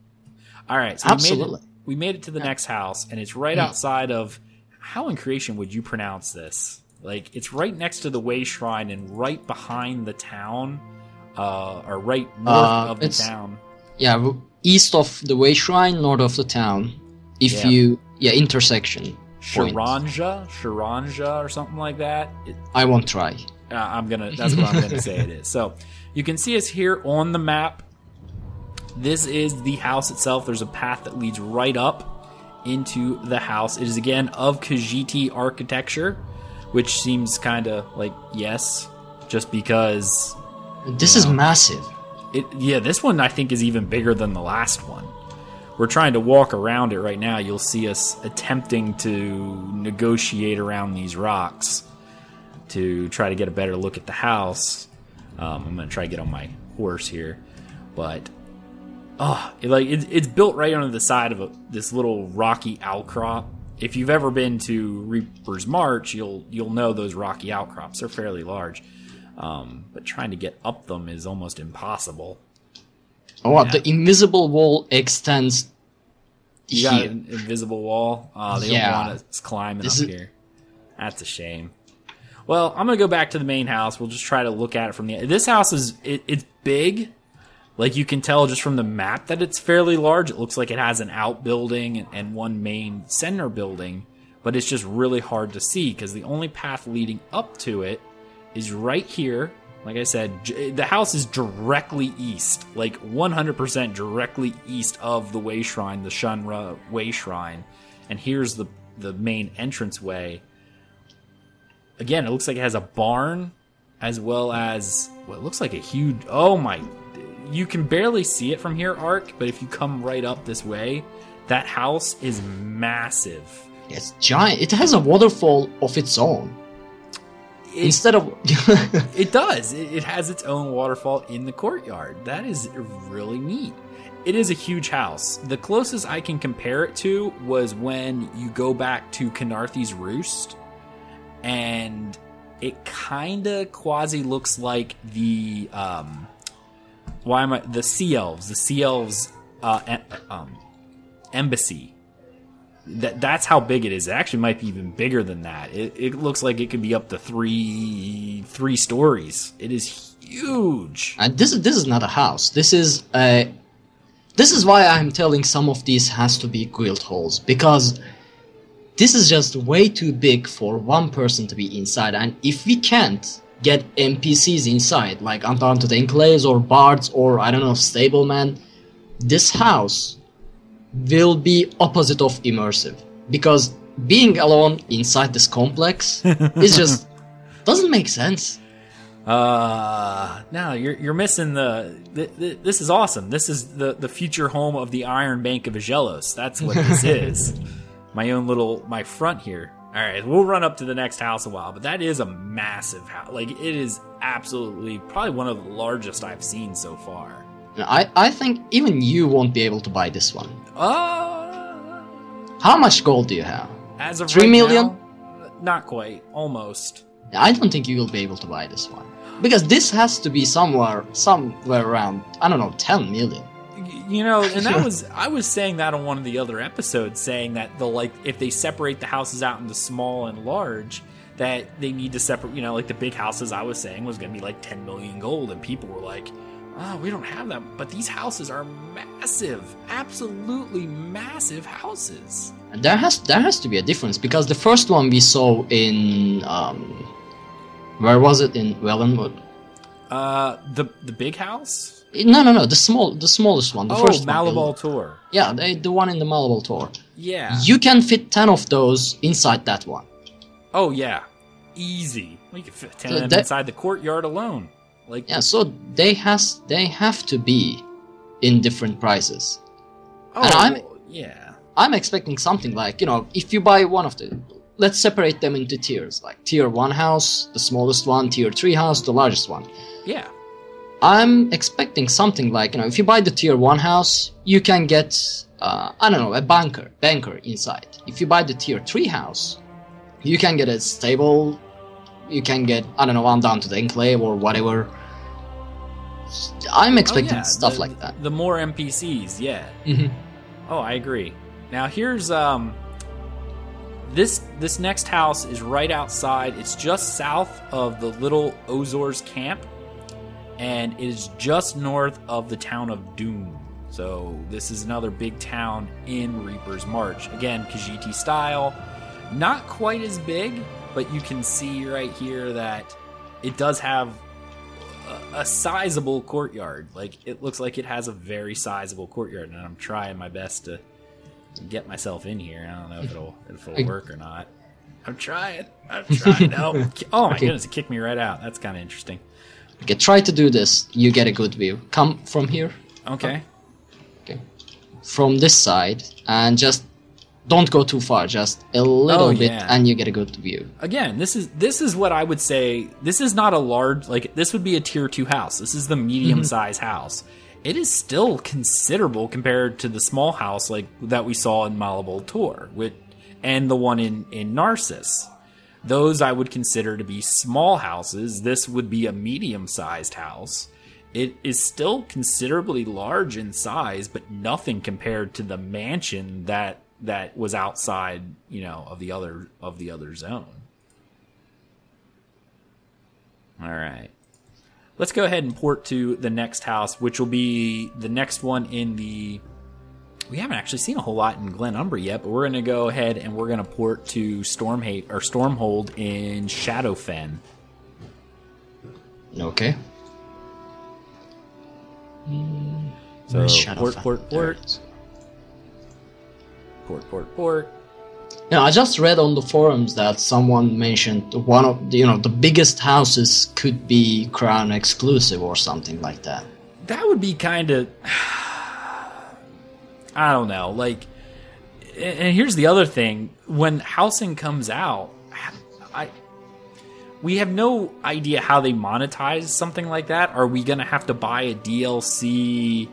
All right, so absolutely. We made it, we made it to the yeah. next house, and it's right mm. outside of. How in creation would you pronounce this? Like it's right next to the Way Shrine and right behind the town, uh, or right north uh, of the town. Yeah, east of the Way Shrine, north of the town. If yeah. you yeah intersection. Sharanja, Sharanja, or something like that. It, I won't try. Uh, I'm gonna. That's what I'm gonna say. It is. So you can see us here on the map. This is the house itself. There's a path that leads right up into the house. It is again of Khajiiti architecture, which seems kind of like yes, just because. This is know, massive. It yeah. This one I think is even bigger than the last one. We're trying to walk around it right now. You'll see us attempting to negotiate around these rocks to try to get a better look at the house. Um, I'm gonna try to get on my horse here, but oh, it, like it, it's built right onto the side of a, this little rocky outcrop. If you've ever been to Reaper's March, you'll you'll know those rocky outcrops. They're fairly large, um, but trying to get up them is almost impossible. Oh, yeah. the invisible wall extends. You got an invisible wall. Uh, they yeah. don't want us climbing this up is... here. That's a shame. Well, I'm gonna go back to the main house. We'll just try to look at it from the. This house is it, it's big, like you can tell just from the map that it's fairly large. It looks like it has an outbuilding and, one main center building, but it's just really hard to see because the only path leading up to it is right here. Like I said, the house is directly east, like 100% directly east of the Way Shrine, the Shunra Way Shrine, and here's the the main entrance way. again, it looks like it has a barn as well as what looks like a huge. Oh my! You can barely see it from here, Ark, but if you come right up this way, that house is massive. It's giant. It has a waterfall of its own. instead of It does. It, it has its own waterfall in the courtyard. That is really neat. It is a huge house. The closest I can compare it to was when you go back to Khenarthi's Roost, and it kind of quasi looks like the um, why am I the Sea Elves? The Sea Elves uh, em- um, embassy. That that's how big it is. It actually might be even bigger than that. It, it looks like it could be up to three three stories. It is huge. and this is this is not a house. This is a this is why I'm telling some of these has to be guild halls because this is just way too big for one person to be inside. And if we can't get NPCs inside, like Undaunted Enclaves or Bards or I don't know, Stableman, this house will be opposite of immersive because being alone inside this complex is just doesn't make sense. Uh, no, you're you're missing the. Th- th- this is awesome. This is the the future home of the Iron Bank of Agelos. That's what this is. My own little my front here. All right, we'll run up to the next house a while, but that is a massive house. Like it is absolutely probably one of the largest I've seen so far. I, I think even you won't be able to buy this one. Uh, How much gold do you have? as of Three right million? now, not quite, almost. I don't think you will be able to buy this one. Because this has to be somewhere somewhere around I don't know, ten million. You know, and that was I was saying that on one of the other episodes, saying that the like if they separate the houses out into small and large, that they need to separate. You know, like the big houses I was saying was going to be like ten million gold, and people were like, "Oh, we don't have that." But these houses are massive, absolutely massive houses. And there has there has to be a difference because the first one we saw in um where was it in Valenwood? Uh, the the big house. No, no, no. The small, the smallest one. The oh, first one. Malabal Tor. Yeah, the, the one in the Malabal Tor. Yeah. You can fit ten of those inside that one. oh yeah, easy. We can fit ten So of them inside the courtyard alone. Like Yeah, so they has they have to be in different prices. oh and I'm- yeah. I'm expecting something like, you know, if you buy one of the let's separate them into tiers, like tier 1 house, the smallest one, tier 3 house, the largest one. Yeah. I'm expecting something like, you know, if you buy the tier 1 house, you can get uh, I don't know, a banker, banker inside. If you buy the tier 3 house, you can get a stable you can get I don't know, I'm down to the enclave or whatever. I'm expecting Oh, yeah, stuff the- like that. The more NPCs, yeah. Mhm. Oh, I agree. Now here's um this this next house is right outside. It's just south of the little Ozor's camp and it is just north of the town of Dune. So this is another big town in Reaper's March. Again, Khajiit style. Not quite as big, but you can see right here that it does have a, a sizable courtyard. Like it looks like it has a very sizable courtyard, and I'm trying my best to, get myself in here. I don't know if it'll if it'll work or not. I'm trying. I'm trying. No. Oh my Okay. goodness! It kicked me right out. That's kind of interesting. Okay, try to do this. You get a good view. Come from here. Okay. Okay. From this side and just don't go too far, just a little Oh, bit yeah. and you get a good view. Again, this is this is what I would say. This is not a large like this would be a tier two house. This is the medium mm-hmm. size house. It is still considerable compared to the small house like that we saw in Malabal Tor, with and the one in in Narcissus. Those I would consider to be small houses. This would be a medium sized house. It is still considerably large in size, but nothing compared to the mansion that that was outside, you know, of the other of the other zone. All right. Let's go ahead and port to the next house, which will be the next one in the. We haven't actually seen a whole lot in Glenumbra yet, but we're going to go ahead and we're going to port to Stormhate or Stormhold in Shadowfen. Okay. So Where's port, port, port, port, port, port. Yeah, I just read on the forums that someone mentioned one of the, you know the biggest houses could be Crown exclusive or something like that. that would be kind of i don't know like and here's the other thing when housing comes out i we have no idea how they monetize something like that. Are we going to have to buy a DLC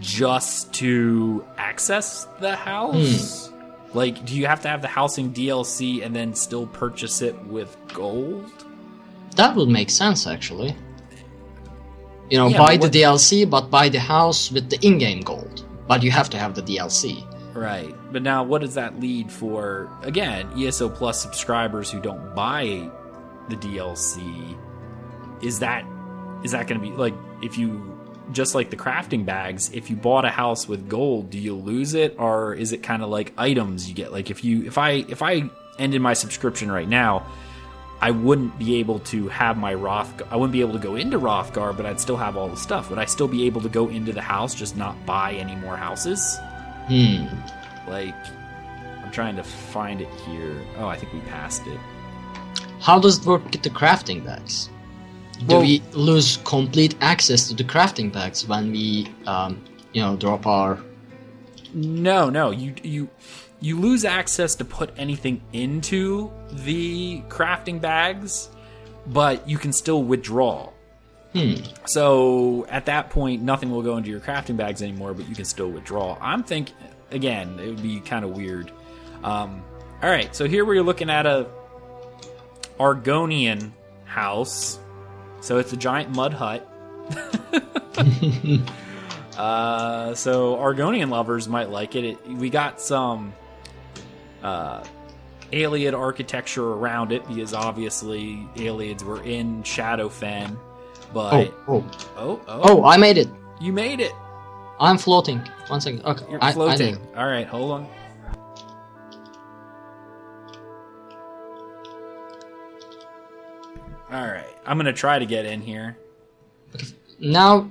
just to access the house? Hmm. Like, do you have to have the housing DLC and then still purchase it with gold? That would make sense, actually. You know, Yeah, buy the DLC, but buy the house with the in-game gold. But you have to have the DLC. Right. But now, what does that lead for? Again, ESO Plus subscribers who don't buy the DLC. Is that is that going to be like if you just like the crafting bags? If you bought a house with gold, do you lose it, or is it kind of like items you get? Like if you if I if I ended my subscription right now. I wouldn't be able to have my Roth. I wouldn't be able to go into Wrothgar, but I'd still have all the stuff. Would I still be able to go into the house, just not buy any more houses? Hmm. Like, I'm trying to find it here. Oh, I think we passed it. How does it work with the crafting bags? Do Well- we lose complete access to the crafting bags when we, um, you know, drop our? No, no, you you you lose access to put anything into the crafting bags, but you can still withdraw. Hmm. So at that point, nothing will go into your crafting bags anymore, but you can still withdraw. I'm thinking again, it would be kind of weird. Um, all right, so here we're looking at a Argonian house. So it's a giant mud hut. uh, so Argonian lovers might like it. it we got some uh, Ayleid architecture around it because obviously Ayleids were in Shadowfen. But Oh, oh, oh, oh, oh! I made it. you made it. I'm floating. One second. Okay, You're I, I floating. did it. All right, hold on. All right, I'm gonna try to get in here. Now,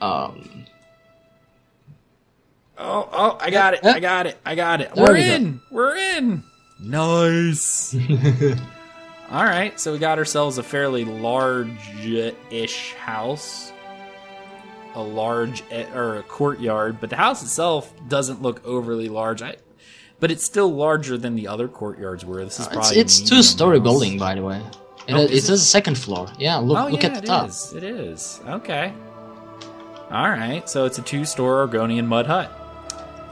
um, Oh, oh, I got it. I got it. I got it. There We're we go. in. We're in. Nice. All right, so we got ourselves a fairly large-ish house, a large e- or a courtyard, but the house itself doesn't look overly large. I, but it's still larger than the other courtyards were. This is it's probably a it's two-story house. building, by the way. It, Oh, it is has a second floor. Yeah, look oh look yeah, at the it top. is. It is. Okay. All right, so it's a two-store Argonian mud hut.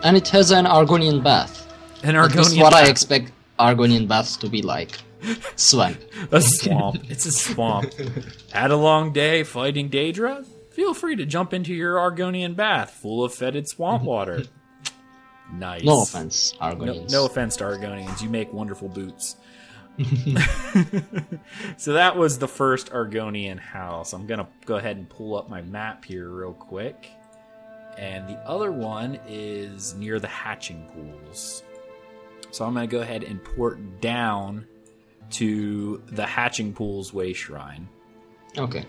And it has an Argonian bath. An Argonian what I expect Argonian baths to be like. Swamp. A swamp. it's a swamp. Had a long day fighting Daedra? Feel free to jump into your Argonian bath full of fetid swamp mhm. water. Nice. No offense, No, Argonians. no offense to Argonians. You make wonderful boots. so that was the first Argonian house. I'm going to go ahead and pull up my map here real quick. And the other one is near the hatching pools. So I'm going to go ahead and port down to the hatching pools way shrine Okay.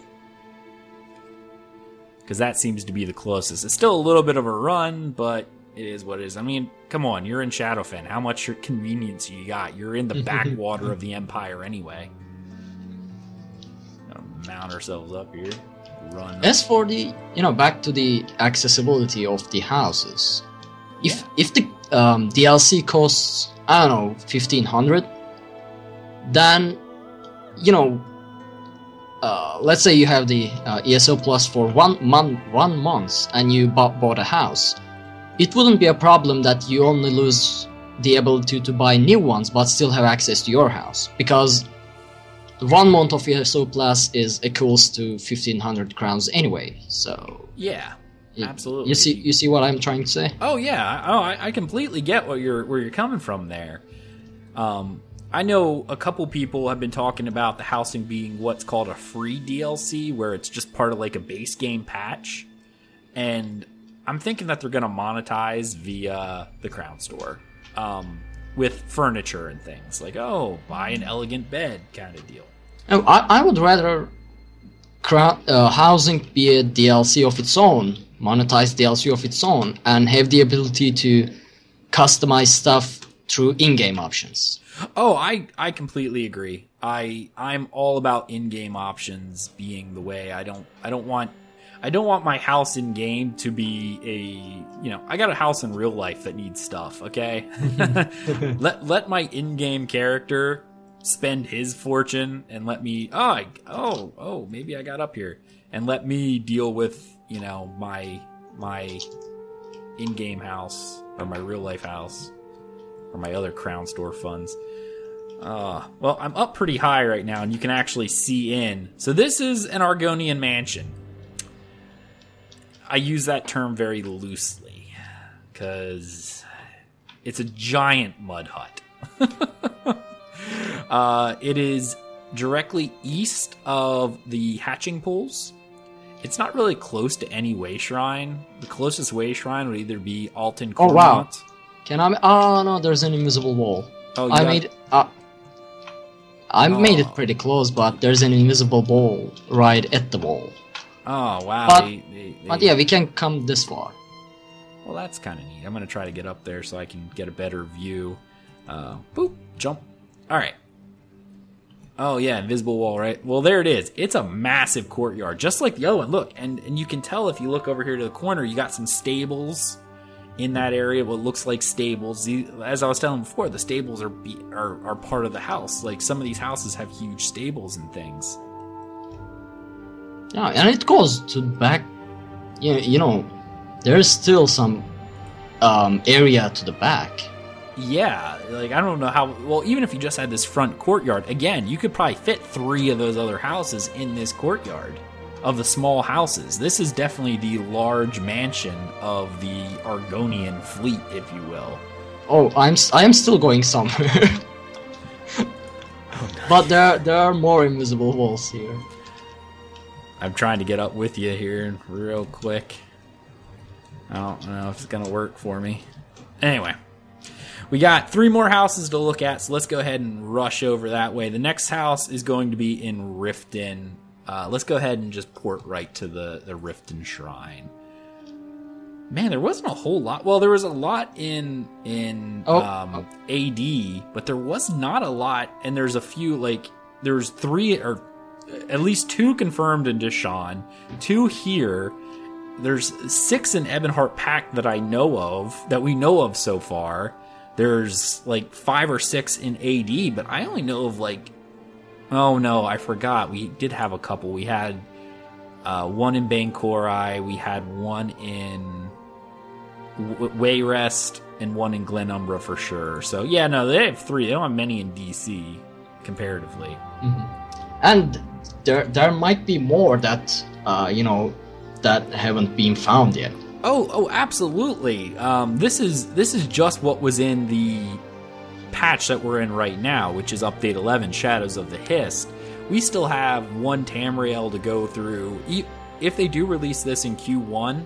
because that seems to be the closest. It's still a little bit of a run, but it is what it is. I mean, come on, you're in Shadowfen. How much convenience you got? You're in the backwater of the Empire anyway. Gonna mount ourselves up here. Run. As for the, you know, back to the accessibility of the houses. If if the um, DLC costs I don't know fifteen hundred, then you know, uh, let's say you have the uh, ESO Plus for one month, one month, and you bought, bought a house. It wouldn't be a problem that you only lose the ability to buy new ones, but still have access to your house because one month of ESO Plus is equals to 1500 crowns anyway. So yeah, absolutely. you see, you see what I'm trying to say? Oh yeah, oh I, I completely get what you're where you're coming from there. Um, I know a couple people have been talking about the housing being what's called a free DLC, where it's just part of like a base game patch, and I'm thinking that they're going to monetize via the Crown Store um, with furniture and things like oh buy an elegant bed kind of deal. No, I, I would rather crowd, uh, housing be a DLC of its own, monetize DLC of its own, and have the ability to customize stuff through in-game options. Oh, I I completely agree. I I'm all about in-game options being the way. I don't I don't want I don't want my house in game to be a you know I got a house in real life that needs stuff. Okay, let let my in-game character spend his fortune and let me oh I, oh oh maybe I got up here and let me deal with you know my my in-game house or my real life house or my other crown store funds. Uh, well, I'm up pretty high right now, and you can actually see in. So this is an Argonian mansion. I use that term very loosely because it's a giant mud hut. uh, it is directly east of the hatching pools. It's not really close to any way shrine. The closest way shrine would either be Alten Oh, wow. Can I? Oh no, there's an invisible wall. Oh, you I got- made. Uh, I made it Oh. pretty close, but there's an invisible wall right at the wall. Oh wow! But- they- they- But yeah, we can come this far. Well, that's kind of neat. I'm gonna try to get up there so I can get a better view. Uh, boop, jump. All right. Oh yeah, invisible wall, right? Well, there it is. It's a massive courtyard, just like the other one. Look, and and you can tell if you look over here to the corner, you got some stables in that area. What looks like stables. As I was telling before, the stables are be, are are part of the house. Like some of these houses have huge stables and things. Yeah, and it goes to back. You you know, there's still some um, area to the back. Yeah, like I don't know how. Well, even if you just had this front courtyard, again, you could probably fit three of those other houses in this courtyard of the small houses. This is definitely the large mansion of the Argonian fleet, if you will. Oh, I'm s- I am still going somewhere. but there there are more invisible walls here. I'm trying to get up with you here real quick. I don't know if it's gonna work for me. Anyway, we got three more houses to look at, so let's go ahead and rush over that way. The next house is going to be in Riften. Uh, let's go ahead and just port right to the the Riften Shrine. Man, there wasn't a whole lot. Well, there was a lot in in Oh, um, AD, but there was not a lot. And there's a few like there's three or at least two confirmed in Deshaan, two here. There's six in Ebonheart Pact that I know of, that we know of so far. There's like five or six in AD, but I only know of like, oh no, I forgot. We did have a couple. We had uh, one in Bangkorai, we had one in w- Wayrest, and one in Glenumbra for sure. So yeah, no, they have three. They don't have many in DC comparatively. And there there might be more that uh, you know that haven't been found yet. Oh, oh, absolutely. Um, this is this is just what was in the patch that we're in right now, which is update 11, Shadows of the Hist. We still have one Tamriel to go through. If they do release this in Q1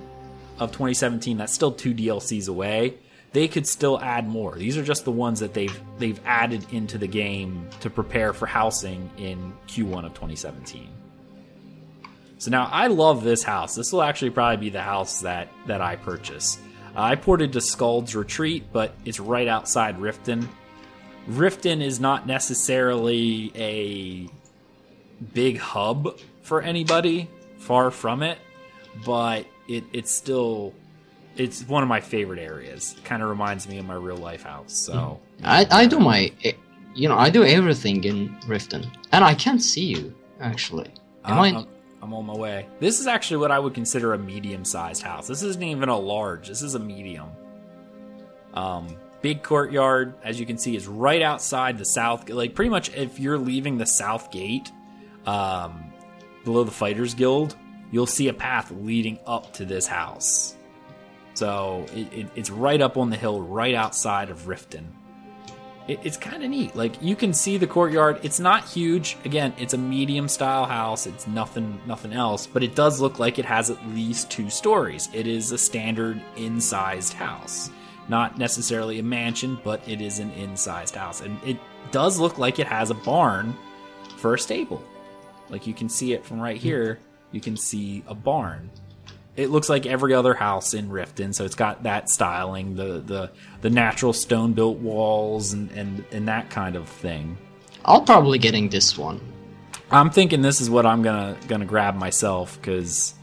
of 2017, that's still two DLCs away. They could still add more. These are just the ones that they've they've added into the game to prepare for housing in Q1 of 2017. So now I love this house. This will actually probably be the house that that I purchase. Uh, I ported to Skald's Retreat, but it's right outside Riften. Riften is not necessarily a big hub for anybody, far from it, but it it's still it's one of my favorite areas. It Kind of reminds me of my real life house. So mm. I I do my you know I do everything in Riften, and I can't see you actually. Am I'm, I? Uh, I'm- on my way. This is actually what I would consider a medium-sized house. This isn't even a large. This is a medium. Um, big courtyard, as you can see, is right outside the south. Like pretty much, if you're leaving the south gate, um, below the Fighters Guild, you'll see a path leading up to this house. So it, it, it's right up on the hill, right outside of Riften it's kind of neat. Like you can see the courtyard. It's not huge. Again, it's a medium style house. It's nothing, nothing else. But it does look like it has at least two stories. It is a standard in-sized house, not necessarily a mansion, but it is an in-sized house, and it does look like it has a barn for a stable. Like you can see it from right here. You can see a barn it looks like every other house in Riften, so it's got that styling, the the, the natural stone built walls and, and, and that kind of thing. I'll probably getting this one. I'm thinking this is what I'm gonna gonna grab myself because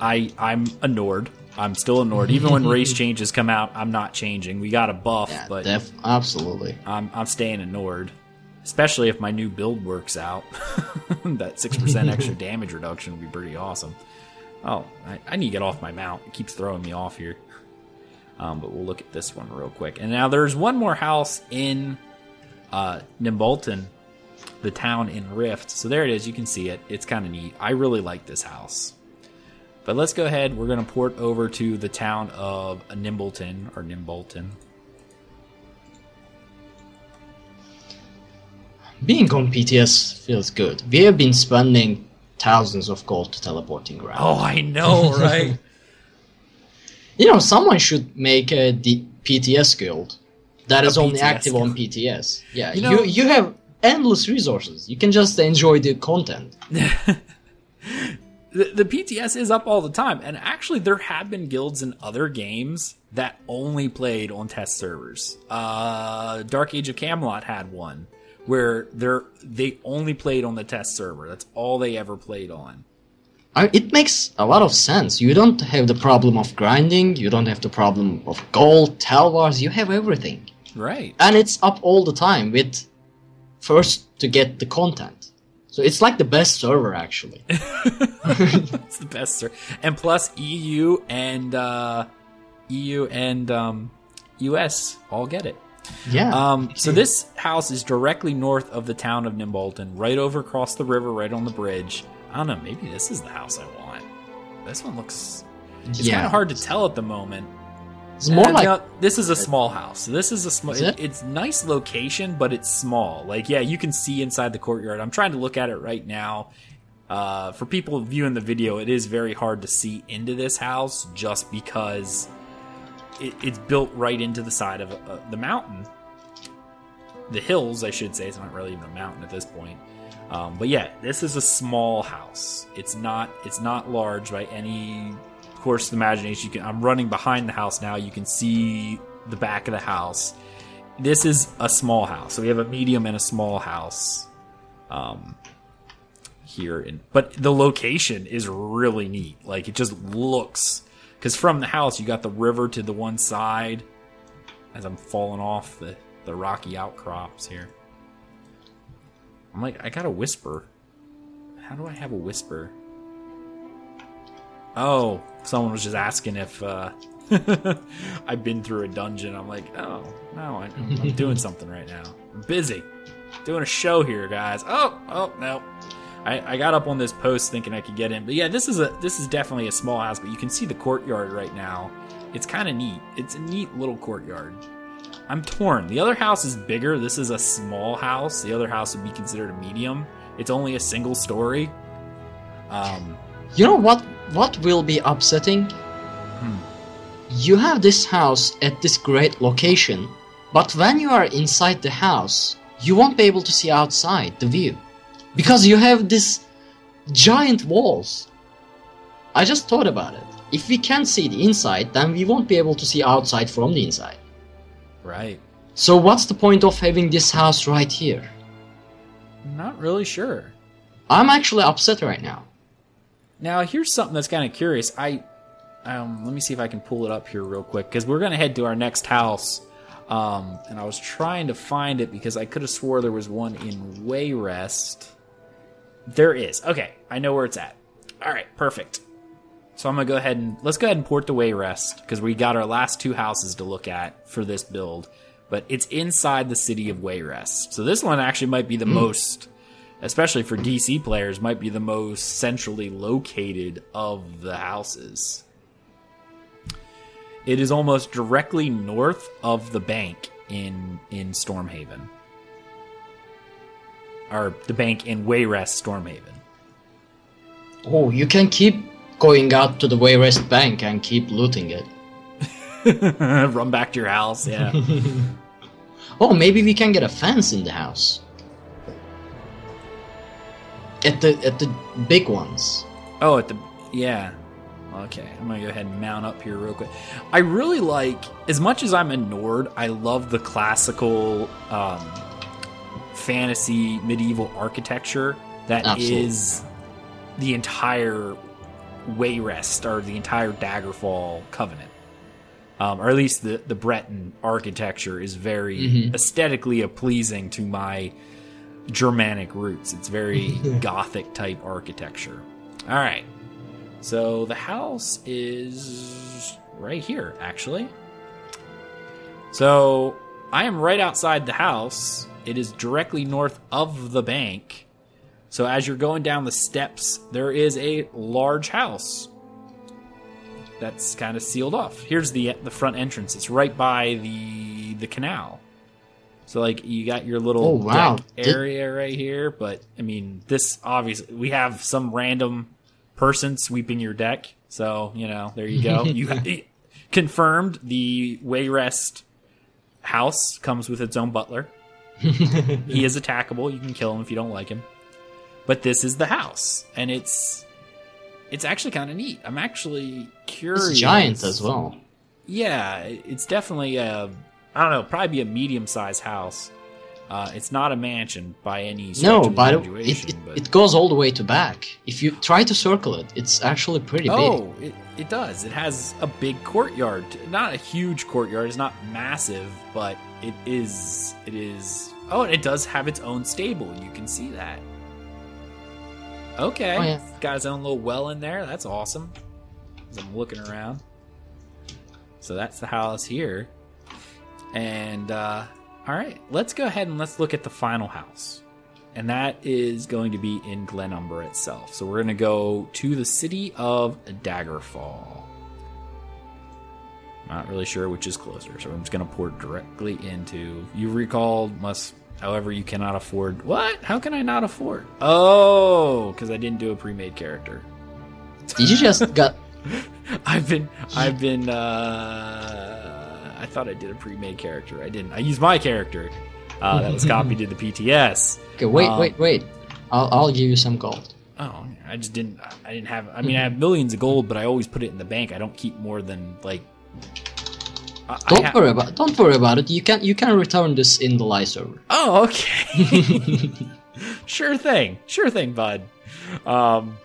I I'm a Nord. I'm still a Nord. Even when race changes come out, I'm not changing. We got a buff, Yeah, but def- absolutely. I'm I'm staying a Nord. especially if my new build works out. that six percent extra damage reduction would be pretty awesome. Oh, I, I, need to get off my mount. It keeps throwing me off here. Um, but we'll look at this one real quick. And now there's one more house in uh, Nimbolton, the town in Rift. So there it is. You can see it. It's kind of neat. I really like this house. But let's go ahead. We're going to port over to the town of Nimbleton or Nimbolton. Being on PTS feels good. We have been spending thousands of gold teleporting around. Oh, I know, right? you know, someone should make a D- PTS guild that a is only PTS active guild. on PTS. Yeah, you, know, you you have endless resources. You can just enjoy the content. the, the PTS is up all the time, and actually, there have been guilds in other games that only played on test servers. Uh, Dark Age of Camelot had one where they're they only played on the test server. That's all they ever played on. I, it makes a lot of sense. You don't have the problem of grinding. You don't have the problem of gold, Tel Vars. You have everything. Right. And it's up all the time with first to get the content. So it's like the best server actually. it's the best server. And plus EU and uh, EU and um, US all get it. Yeah. Um, so this house is directly north of the town of Nimbolton, right over across the river, right on the bridge. I don't know. Maybe this is the house I want. This one looks. It's yeah. kind of hard to tell at the moment. It's more and, like know, this is a small house. This is a small. Is it? It's nice location, but it's small. Like yeah, you can see inside the courtyard. I'm trying to look at it right now. Uh, for people viewing the video, it is very hard to see into this house just because it, it's built right into the side of uh, the mountain. The hills, I should say. It's not really even a mountain at this point. Um, but yeah, this is a small house. It's not. It's not large by any course of imagination. You can. I'm running behind the house now. You can see the back of the house. This is a small house. So we have a medium and a small house. Um, here in, but the location is really neat. Like it just looks because from the house, you got the river to the one side as I'm falling off the, the rocky outcrops here. I'm like, I got a whisper. How do I have a whisper? Oh, someone was just asking if uh, I've been through a dungeon. I'm like, oh, no, I, I'm doing something right now. I'm busy. Doing a show here, guys. Oh, oh, no. I, I got up on this post thinking I could get in, but yeah, this is a this is definitely a small house, but you can see the courtyard right now. It's kind of neat. It's a neat little courtyard. I'm torn. The other house is bigger. This is a small house. The other house would be considered a medium. It's only a single story. Um, you know what? What will be upsetting? Hmm. You have this house at this great location, but when you are inside the house, you won't be able to see outside the view because you have this giant walls. I just thought about it. If we can't see the inside, then we won't be able to see outside from the inside. Right. So what's the point of having this house right here? Not really sure. I'm actually upset right now. Now, here's something that's kind of curious. I um, let me see if I can pull it up here real quick because we're going to head to our next house um, and I was trying to find it because I could have swore there was one in Wayrest. There is. Okay, I know where it's at. All right, perfect. So I'm gonna go ahead and let's go ahead and port to Wayrest because we got our last two houses to look at for this build, but it's inside the city of Wayrest. So this one actually might be the mm. most, especially for DC players, might be the most centrally located of the houses. It is almost directly north of the bank in in Stormhaven. Or the bank in Wayrest Stormhaven. Oh, you can keep going out to the Wayrest bank and keep looting it. Run back to your house, yeah. oh, maybe we can get a fence in the house. At the at the big ones. Oh, at the yeah. Okay, I'm gonna go ahead and mount up here real quick. I really like, as much as I'm a Nord, I love the classical um, fantasy medieval architecture that Absolutely. is the entire Wayrest or the entire Daggerfall Covenant. Um, or at least the, the Breton architecture is very mm-hmm. aesthetically pleasing to my Germanic roots. It's very Gothic type architecture. All right. So the house is right here, actually. So I am right outside the house. It is directly north of the bank. So as you're going down the steps, there is a large house that's kind of sealed off. Here's the the front entrance. It's right by the the canal. So like you got your little Oh, wow. deck area right here, but I mean this obviously we have some random person sweeping your deck. So you know there you go. you confirmed the Wayrest house comes with its own butler. he is attackable. You can kill him if you don't like him. But this is the house, and it's it's actually kind of neat. I'm actually curious. It's giant as well. Yeah, it's definitely a I don't know, probably be a medium sized house. Uh, it's not a mansion by any stretch No, of the but it, it, it goes all the way to back. If you try to circle it, it's actually pretty big. Oh, it, it does. It has a big courtyard. Not a huge courtyard. It's not massive, but it is. It is. Oh, and it does have its own stable. You can see that. Okay, Oh, yeah. Got his own little well in there. That's awesome. As I'm looking around. So that's the house here. And uh, all right, let's go ahead and let's look at the final house. And that is going to be in Glenumbra itself. So we're going to go to the city of Daggerfall. Not really sure which is closer, so I'm just going to port directly into. You recall must, however, you cannot afford. What? How can I not afford? Oh, because I didn't do a pre-made character. Did you just got? I've been, I've been. uh I thought I did a pre-made character. I didn't. I used my character uh, that was copied to the PTS. Okay, wait, Um, wait, wait. I'll I'll give you some gold. Oh, I just didn't. I didn't have. I mean, I have millions of gold, but I always put it in the bank. I don't keep more than like. I- Don't worry about don't worry about it. You can you can return this in the live server. Oh, okay. sure thing. Sure thing, bud. Um,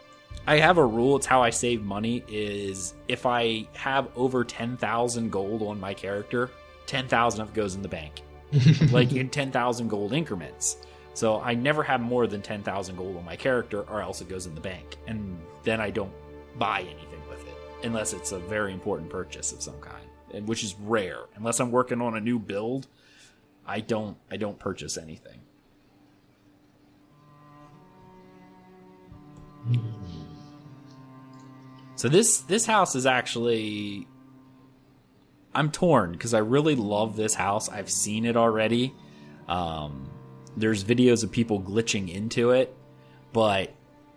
I have a rule. It's how I save money. Is if I have over ten thousand gold on my character, ten thousand of it goes in the bank, like in ten thousand gold increments. So I never have more than ten thousand gold on my character, or else it goes in the bank, and then I don't buy anything with it unless it's a very important purchase of some kind, which is rare. Unless I'm working on a new build, I don't I don't purchase anything. So this this house is actually I'm torn because I really love this house. I've seen it already. Um, there's videos of people glitching into it, but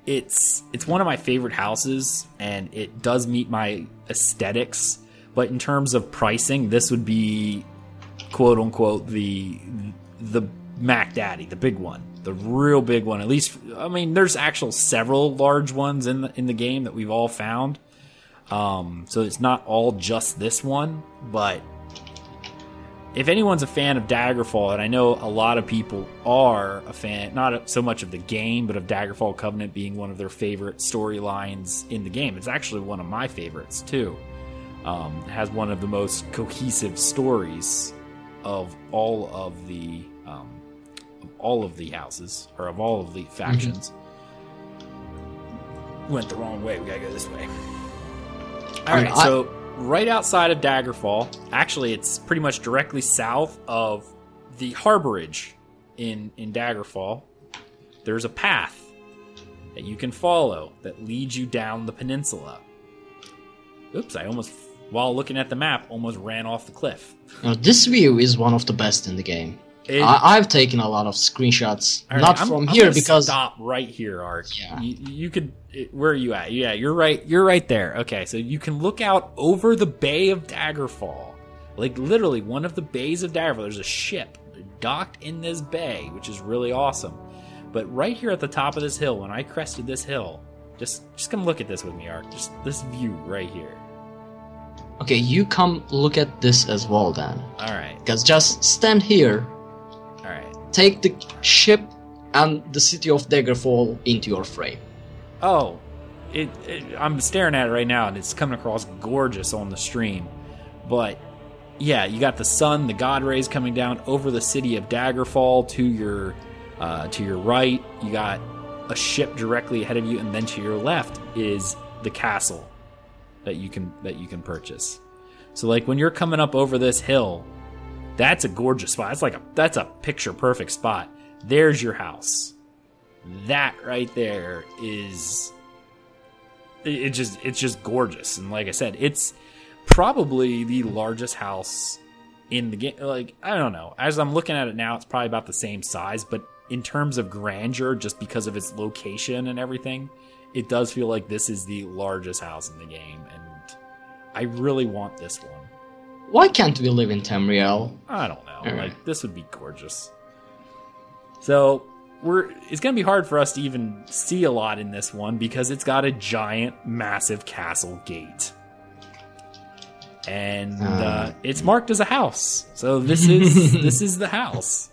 it's it's one of my favorite houses and it does meet my aesthetics. But in terms of pricing, this would be quote unquote the the Mac Daddy, the big one, the real big one. At least, I mean, there's actual several large ones in the in the game that we've all found. Um, so it's not all just this one, but if anyone's a fan of Daggerfall, and I know a lot of people are a fan, not so much of the game, but of Daggerfall Covenant being one of their favorite storylines in the game. It's actually one of my favorites too. Um, has one of the most cohesive stories of all of the um, of all of the houses or of all of the factions. Went the wrong way. We gotta go this way. All right, I- so right outside of Daggerfall, actually, it's pretty much directly south of the harborage in in Daggerfall. There's a path that you can follow that leads you down the peninsula. Oops, I almost, while looking at the map, almost ran off the cliff. Now, this view is one of the best in the game. It- I, I've taken a lot of screenshots, right, not I'm- from I'm here because stop right here, Ark. Yeah. You, you could. it- Where are you at? Yeah, you're right. You're right there. Okay, so you can look out over the Bay of Daggerfall, like literally one of the bays of Daggerfall. There's a ship docked in this bay, which is really awesome. But right here at the top of this hill, when I crested this hill, just just come look at this with me, Ark. Just this view right here. Okay, you come look at this as well then. All right, Because just stand here, all right. take the ship and the city of Daggerfall into your frame. Oh, it, it, I'm staring at it right now, and it's coming across gorgeous on the stream. But yeah, you got the sun, the god rays coming down over the city of Daggerfall to your Uh, to your right, you got a ship directly ahead of you, and then to your left is the castle that you can that you can purchase. So like when you're coming up over this hill, that's a gorgeous spot. That's like a that's a picture perfect spot. There's your house. That right there is it just it's just gorgeous. And like I said, it's probably the largest house in the game. Like I don't know. As I'm looking at it now, it's probably about the same size, but in terms of grandeur, just because of its location and everything, it does feel like this is the largest house in the game, and I really want this one. Why can't we live in Tamriel? I don't know. Alright. Like this would be gorgeous. So we're it's gonna be hard for us to even see a lot in this one because it's got a giant, massive castle gate. And uh, Ah. it's marked as a house. So this is this is the house.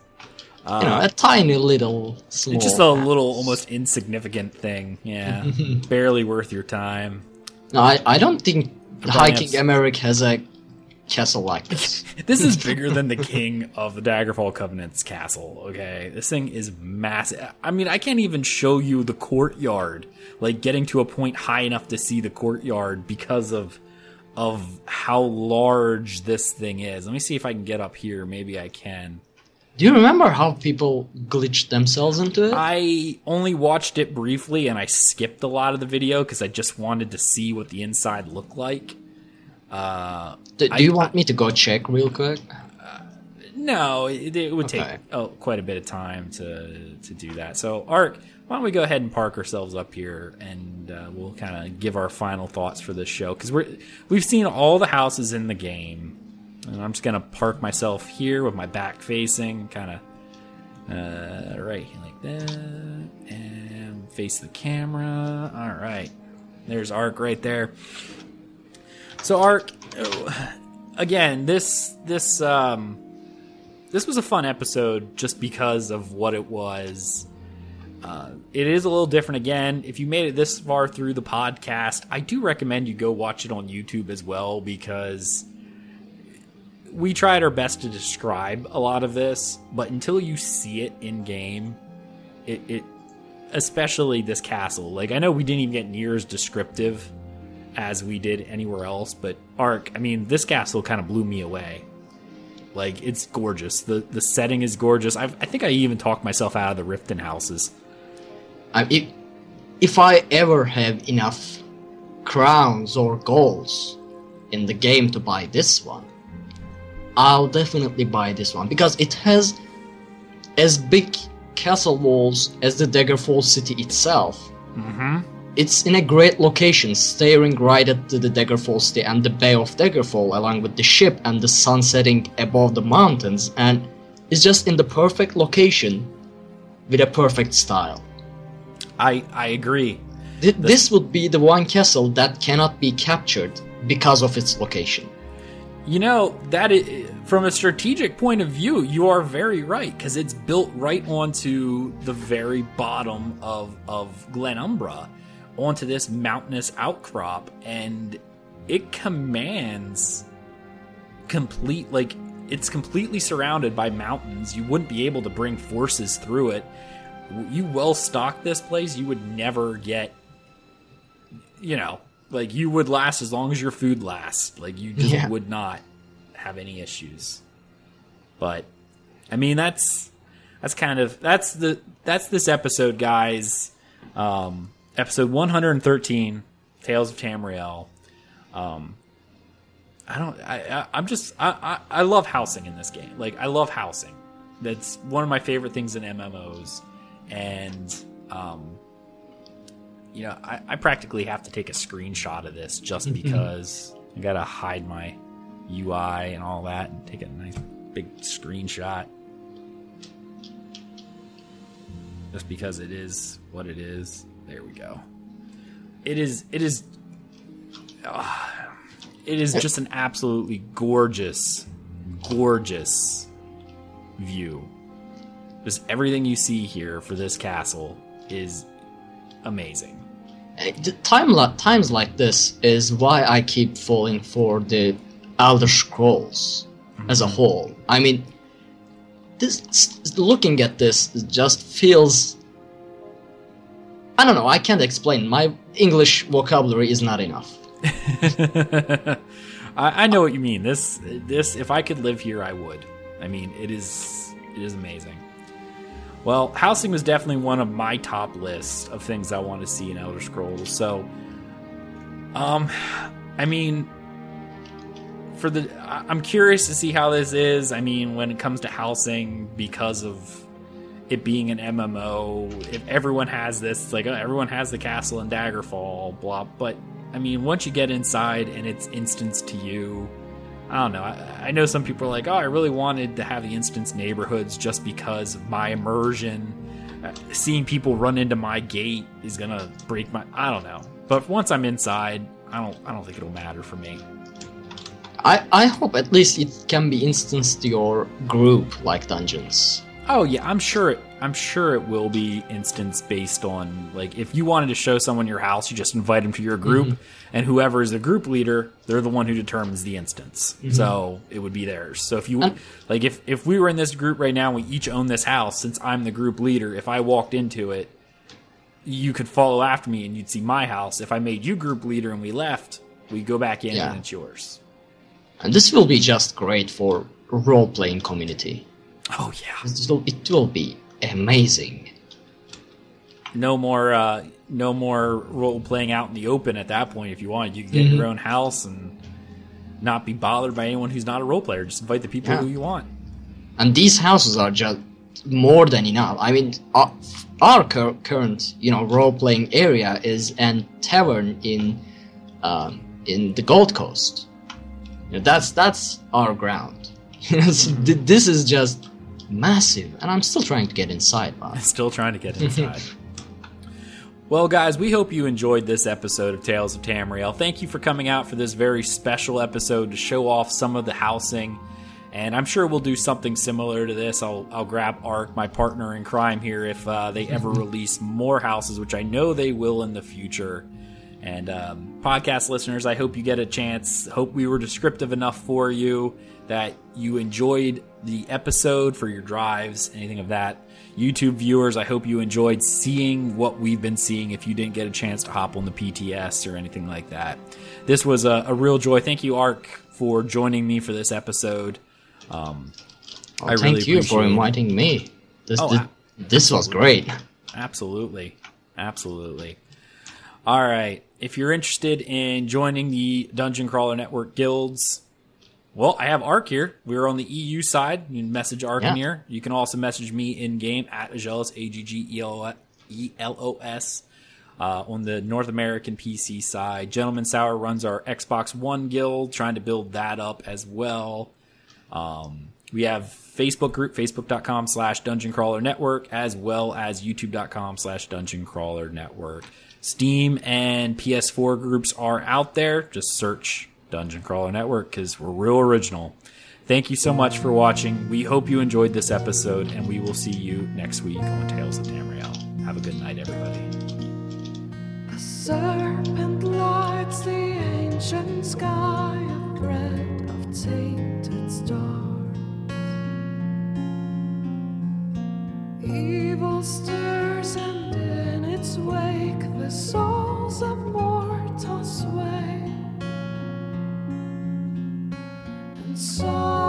You know, a tiny little small. Just a little almost insignificant thing. Yeah. Mm-hmm. Barely worth your time. No, I, I don't think High King Perhaps. Emeric has a castle like this. This is bigger than the king of the Daggerfall Covenant's castle, okay? This thing is massive. I mean, I can't even show you the courtyard, like getting to a point high enough to see the courtyard because of of how large this thing is. Let me see if I can get up here. Maybe I can. Do you remember how people glitched themselves into it? I only watched it briefly and I skipped a lot of the video because I just wanted to see what the inside looked like. Uh, do, do I- you want me to go check real quick? No, it, it would Okay. take oh, quite a bit of time to to do that. So, Ark, why don't we go ahead and park ourselves up here, and uh, we'll kind of give our final thoughts for this show because we're we've seen all the houses in the game, and I'm just gonna park myself here with my back facing, kind of uh, right like that, and face the camera. All right, there's Ark right there. So, Ark, oh, again, this this um this was a fun episode just because of what it was. Uh, it is a little different again. If you made it this far through the podcast, I do recommend you go watch it on YouTube as well because we tried our best to describe a lot of this, but until you see it in game, it, it especially this castle. Like I know we didn't even get near as descriptive as we did anywhere else, but Ark, I mean, this castle kind of blew me away. Like it's gorgeous. the The setting is gorgeous. I've, I think I even talked myself out of the Riften houses. I, if, if I ever have enough crowns or golds in the game to buy this one, I'll definitely buy this one because it has as big castle walls as the Daggerfall city itself. Mm-hmm. It's in a great location, staring right at the, Daggerfall city and the Bay of Daggerfall, along with the ship and the sun setting above the mountains, and it's just in the perfect location with a perfect style. I I agree. Th- this would be the one castle that cannot be captured because of its location. You know that from a strategic point of view, you are very right because it's built right onto the very bottom of of Glenumbra, onto this mountainous outcrop, and it commands complete like it's completely surrounded by mountains. You wouldn't be able to bring forces through it. You well stock this place, you would never get you know, like you would last as long as your food lasts. Like you just Yeah. would not have any issues. But I mean that's that's kind of that's the that's this episode, guys. Um episode 113, Tales of Tamriel. Um I don't I, I I'm just I, I I love housing in this game. Like I love housing. That's one of my favorite things in MMOs. And um you know, I, I practically have to take a screenshot of this just because I gotta hide my UI and all that and take a nice big screenshot. Just because it is what it is. There we go. It is it is ah, it is just an absolutely gorgeous, gorgeous view. Just everything you see here for this castle is amazing. Time li- times like this is why I keep falling for the Elder Scrolls as a mm-hmm. whole. I mean, this looking at this just feels. I don't know. I can't explain. My English vocabulary is not enough. I, I know what you mean. This this if I could live here, I would. I mean, it is it is amazing. Well, housing was definitely one of my top lists of things I want to see in Elder Scrolls. So, um, I mean, for the I'm curious to see how this is. I mean, when it comes to housing, because of it being an MMO, if everyone has this, it's like oh, everyone has the castle in Daggerfall, blah. But I mean, once you get inside and it's instance to you, I don't know. I, I know some people are like, oh, I really wanted to have the instance neighborhoods just because of my immersion. Uh, seeing people run into my gate is gonna break my. I don't know. But once I'm inside, I don't. I don't think it'll matter for me. I, I hope at least it can be instanced to your group like dungeons. Oh yeah, I'm sure. It, I'm sure it will be instance based on like if you wanted to show someone your house, you just invite them to your group, mm-hmm. and whoever is the group leader, they're the one who determines the instance. Mm-hmm. So it would be theirs. So if you And- like, if if we were in this group right now, and we each own this house. Since I'm the group leader, if I walked into it, you could follow after me, and you'd see my house. If I made you group leader and we left, we go back in Yeah. and it's yours. And this will be just great for role playing community. Oh yeah. It will, it will be amazing. no more uh no more role playing out in the open at that point if you want you can get your own house and not be bothered by anyone who's not a role player just invite the people Yeah. who you want And these houses are just more than enough. I mean, our, our cur- current, you know, role playing area is an tavern in, um, in the Gold Coast. You know, that's that's our ground. This is just massive, and I'm still trying to get inside. But still trying to get inside. Well guys we hope you enjoyed this episode of tales of tamriel. Thank you for coming out for this very special episode to show off some of the housing. And i'm sure we'll do something similar to this. I'll, I'll grab ark my partner in crime here if uh, they ever release more houses which i know they will in the future And um, podcast listeners, I hope you get a chance. Hope we were descriptive enough for you that you enjoyed the episode for your drives, anything of that. YouTube viewers, I hope you enjoyed seeing what we've been seeing if you didn't get a chance to hop on the PTS or anything like that. This was a, a real joy. Thank you, Ark, for joining me for this episode. Um, Well, I thank really you for appreciate it. inviting me. This Oh, this, this was great. Absolutely. Absolutely. All right. If you're interested in joining the Dungeon Crawler Network guilds, well, I have Ark here. We're on the EU side. You can message Ark in here. You can also message me in game at Aggelos, A G G E L O S. Uh, on the North American PC side, Gentleman Sour runs our Xbox One guild, trying to build that up as well. Um, we have Facebook group, facebook.com slash dungeon crawler network, as well as youtube.com slash dungeon crawler network. Steam and PS4 groups are out there. Just search Dungeon Crawler Network because we're real original. Thank you so much for watching. We hope you enjoyed this episode, and we will see you next week on Tales of Tamriel. Have a good night, everybody. A serpent lights the ancient sky, of tainted stars. Evil stirs, and in its wake, the souls of mortals sway. And sorrow